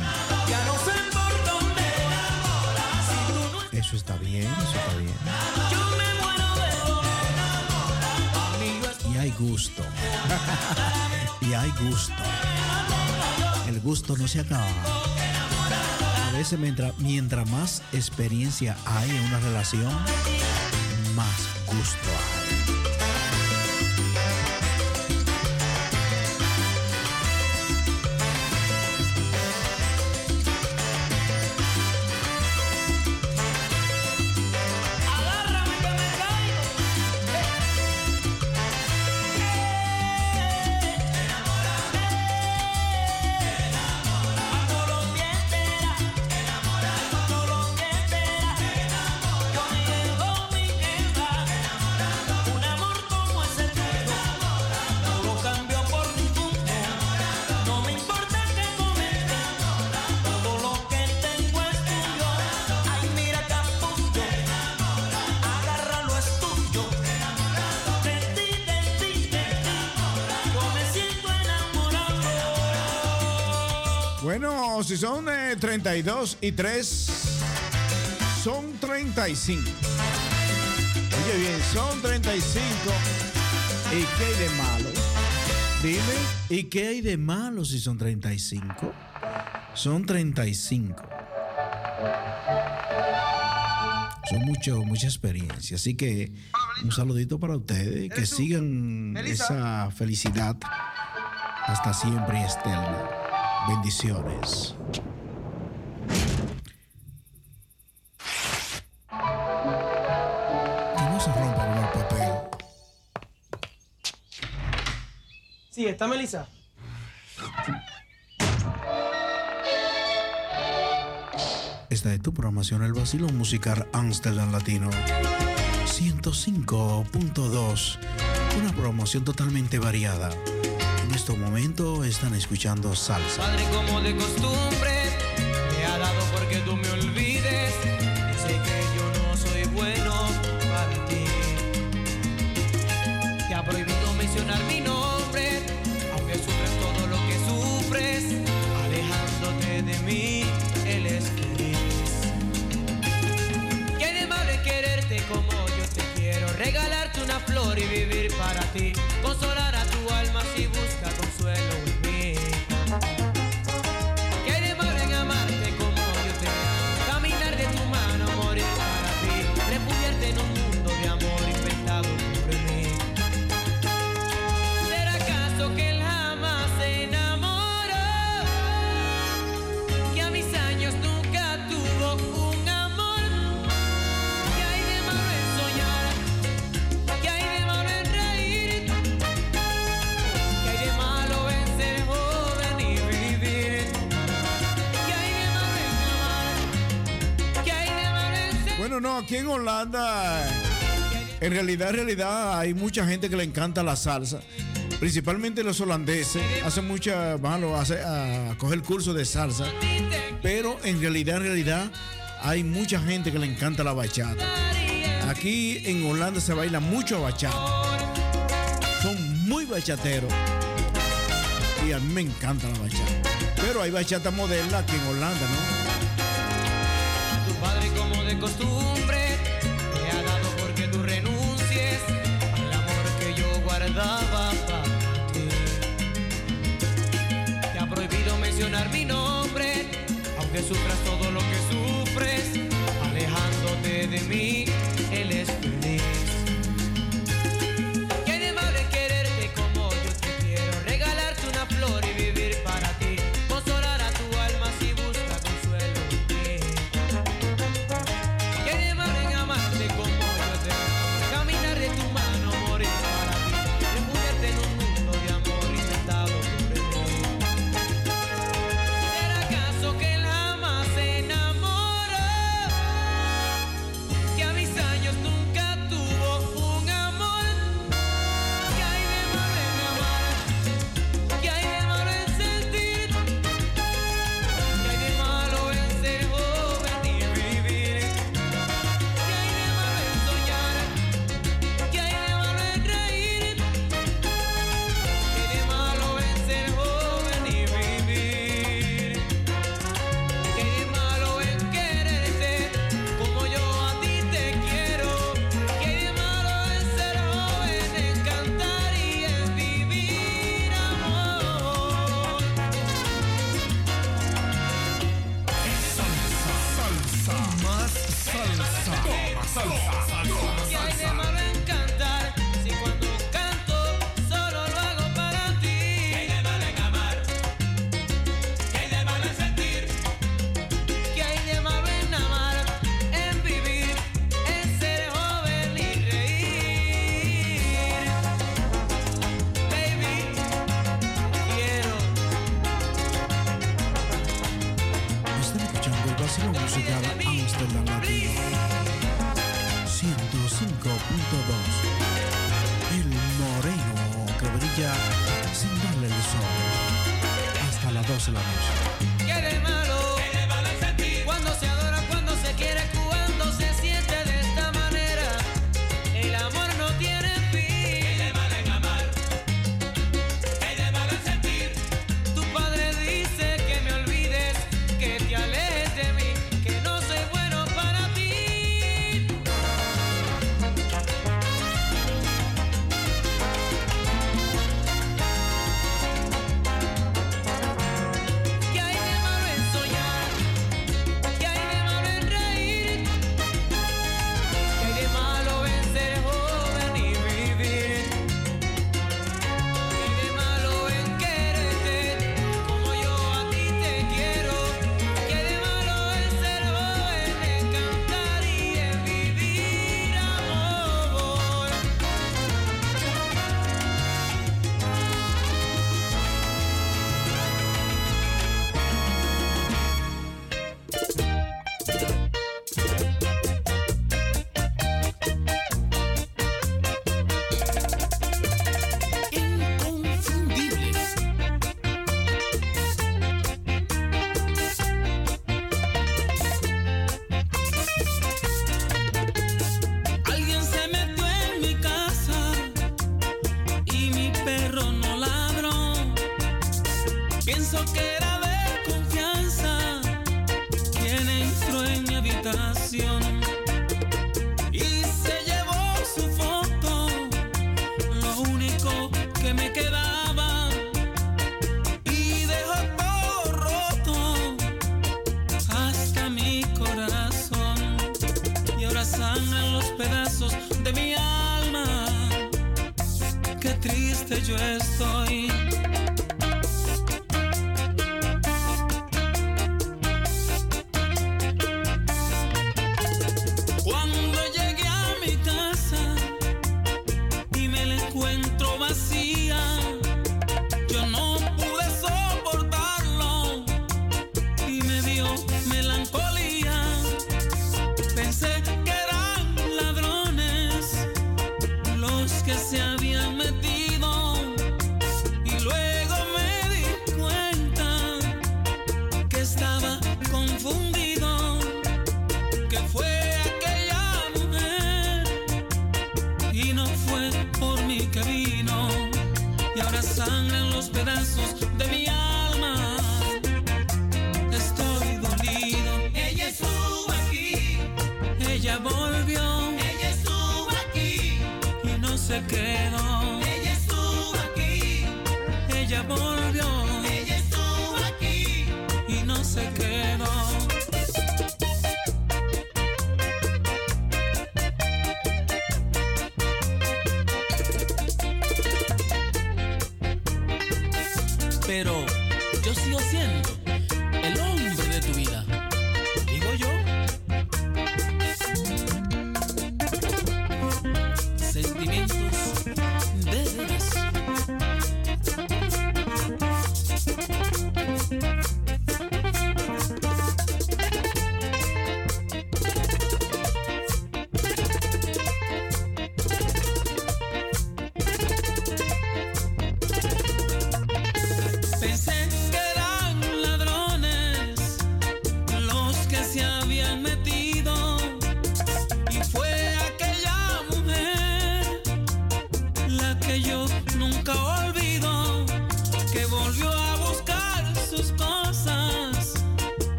[SPEAKER 7] Ya no sé por dónde si tú no
[SPEAKER 1] Eso está bien, eso está bien. Y hay gusto. y hay gusto. El gusto no se acaba. A veces mientras, mientras más experiencia hay en una relación, más gusto si son eh, 32 y 3, son 35. Oye bien, son 35. ¿Y qué hay de malo? Dime, ¿y qué hay de malo si son 35? Son 35. Son mucho, mucha experiencia. Así que un saludito para ustedes. Que sigan esa felicidad hasta siempre y eterna. Bendiciones.
[SPEAKER 16] Está Melissa.
[SPEAKER 1] Esta es tu programación, el vacilo musical Amsterdam Latino 105.2. Una promoción totalmente variada. En este momento están escuchando salsa.
[SPEAKER 16] Padre, como de costumbre,
[SPEAKER 1] consolará. aquí en Holanda, en realidad, en realidad hay mucha gente que le encanta la salsa. Principalmente los holandeses hacen mucha, van a, a, a coger curso de salsa. Pero en realidad, en realidad hay mucha gente que le encanta la bachata. Aquí en Holanda se baila mucho bachata. Son muy bachateros. Y a mí me encanta la bachata. Pero hay bachata moderna aquí en Holanda, ¿no?
[SPEAKER 6] Tu padre como de costumbre. Te ha prohibido mencionar mi nombre, aunque sufras todo lo que sufres, alejándote de mí.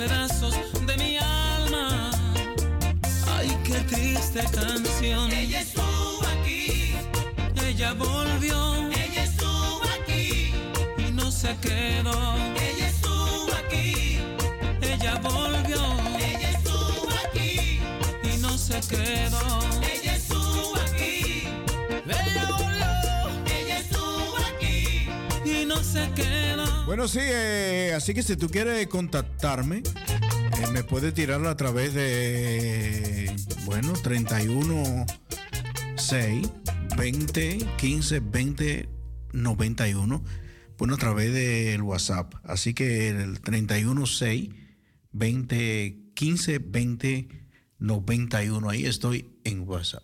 [SPEAKER 6] de
[SPEAKER 23] mi
[SPEAKER 6] alma. Ay, qué triste canción.
[SPEAKER 22] Ella estuvo aquí.
[SPEAKER 6] Ella volvió.
[SPEAKER 22] Ella estuvo aquí.
[SPEAKER 6] Y no se quedó.
[SPEAKER 22] Ella estuvo aquí.
[SPEAKER 6] Ella volvió.
[SPEAKER 22] Ella estuvo aquí.
[SPEAKER 6] Y no se quedó.
[SPEAKER 22] Ella estuvo aquí.
[SPEAKER 6] Ella volvió.
[SPEAKER 22] Ella estuvo aquí.
[SPEAKER 6] Y no se quedó.
[SPEAKER 1] Bueno, sí, eh, así que si tú quieres contactarme, eh, me puedes tirar a través de, bueno, 31 6 20 15 20 91. Bueno, a través del WhatsApp. Así que el 31 6 20 15 20 91. Ahí estoy en WhatsApp.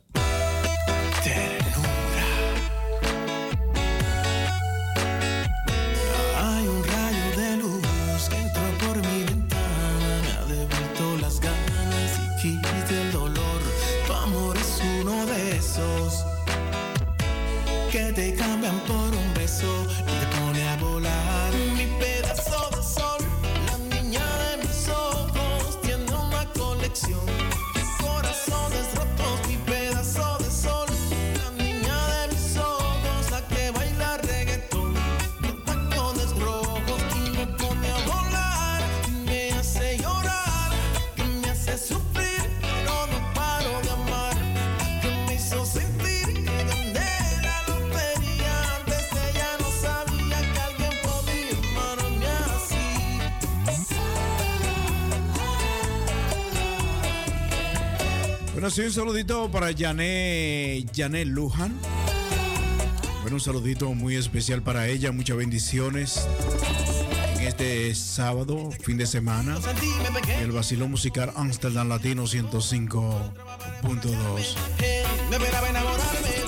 [SPEAKER 1] sí, un saludito para Janet, Luján. Bueno, un saludito muy especial para ella, muchas bendiciones en este sábado, fin de semana, en el vacilón musical Amsterdam Latino 105.2.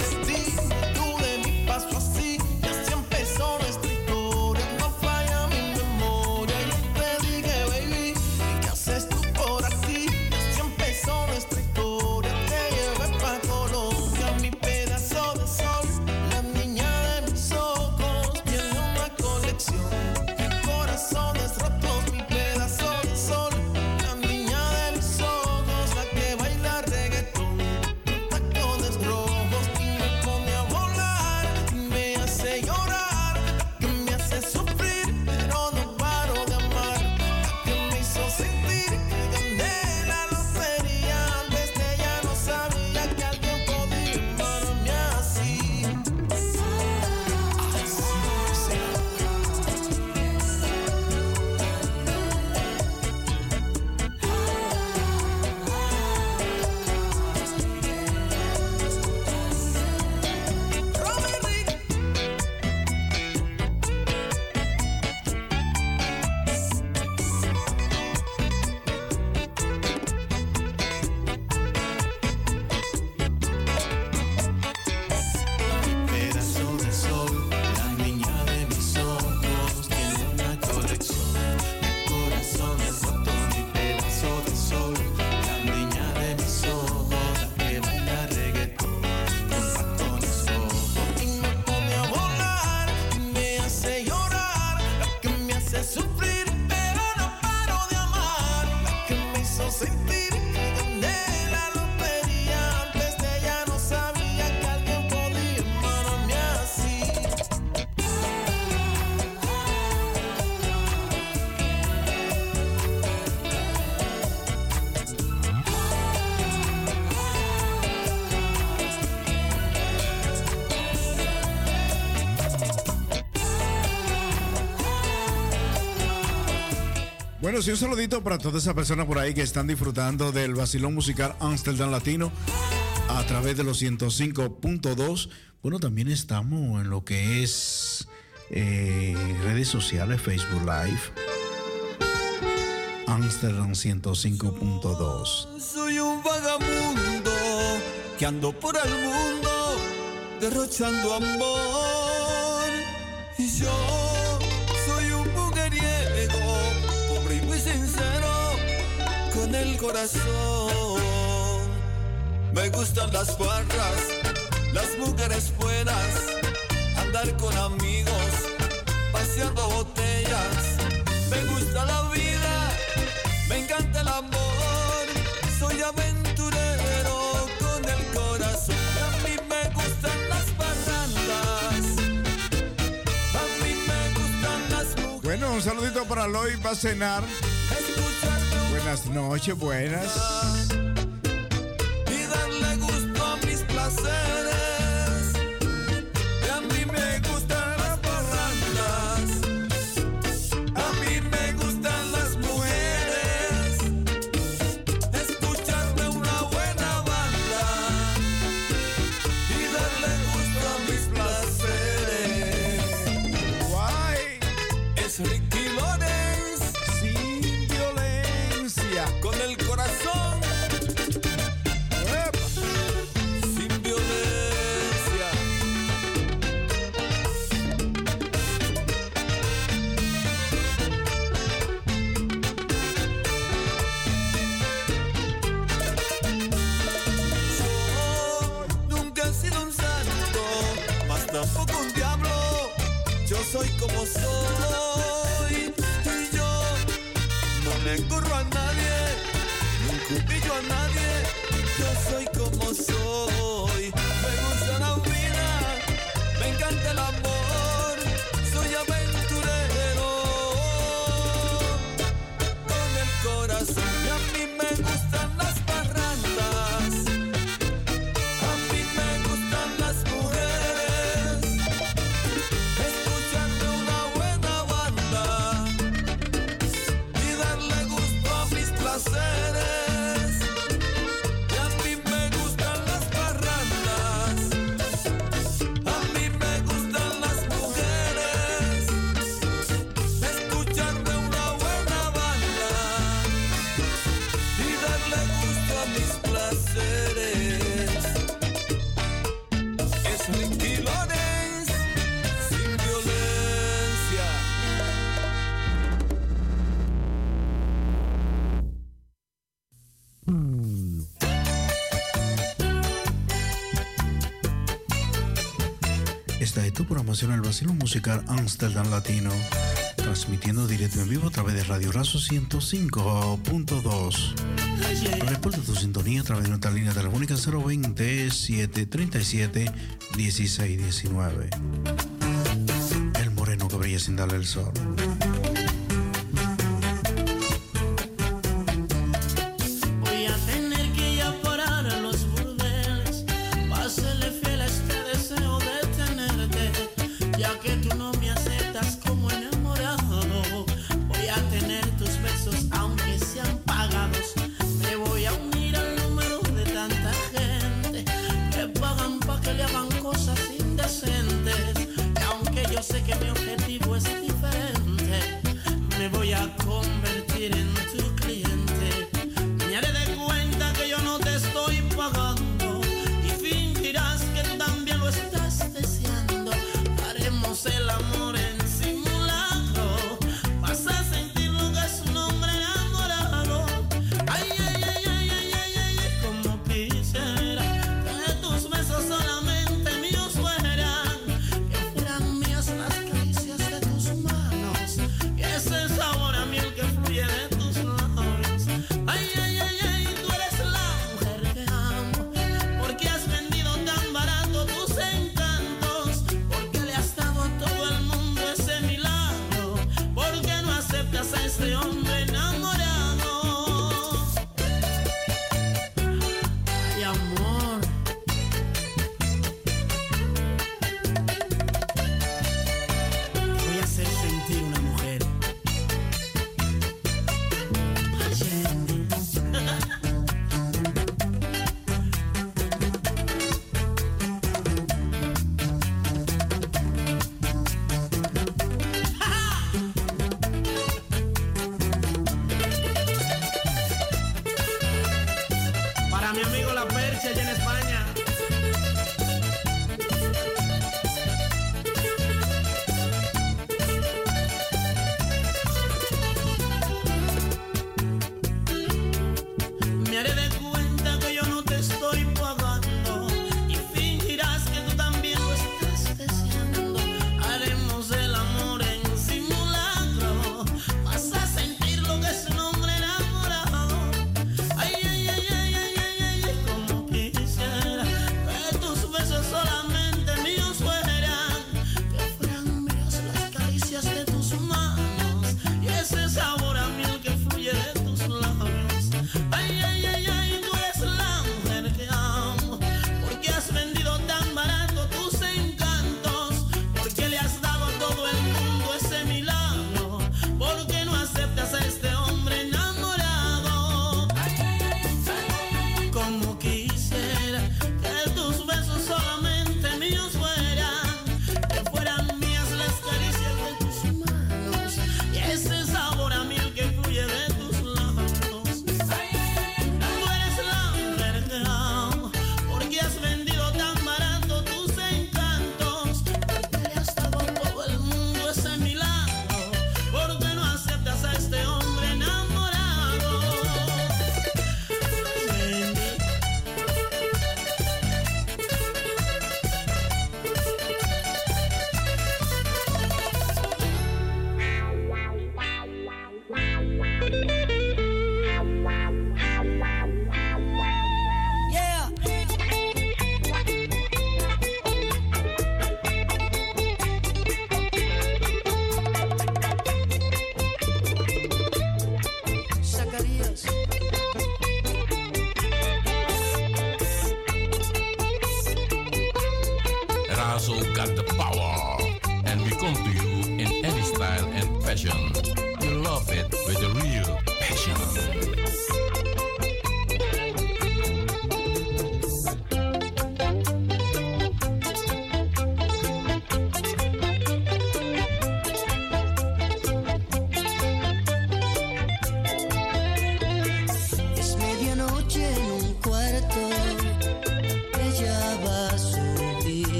[SPEAKER 1] Bueno, sí, un saludito para todas esas personas por ahí que están disfrutando del vacilón musical Amsterdam Latino a través de los 105.2. Bueno, también estamos en lo que es eh, redes sociales, Facebook Live. Amsterdam 105.2.
[SPEAKER 24] Soy un vagabundo que ando por el mundo derrochando amor. Corazón. Me gustan las barras, las mujeres buenas, andar con amigos, paseando botellas. Me gusta la vida, me encanta el amor. Soy aventurero con el corazón. A mí me gustan las parrandas. A mí me gustan las mujeres.
[SPEAKER 1] Bueno, un saludito para Loy va a cenar. Buenas noches, buenas. Musical Amsterdam Latino, transmitiendo directo en vivo a través de Radio Razo 105.2. Reporta tu sintonía a través de nuestra línea telefónica 020 737 1619. El moreno que brilla sin darle el sol.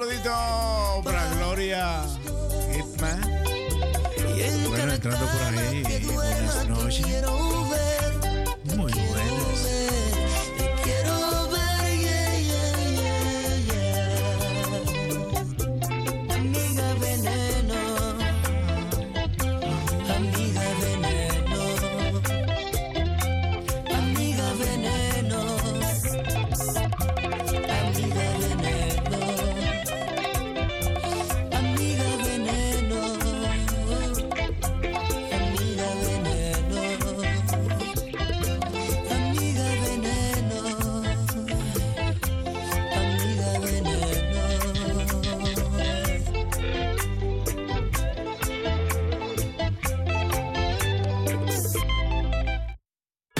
[SPEAKER 1] Saludito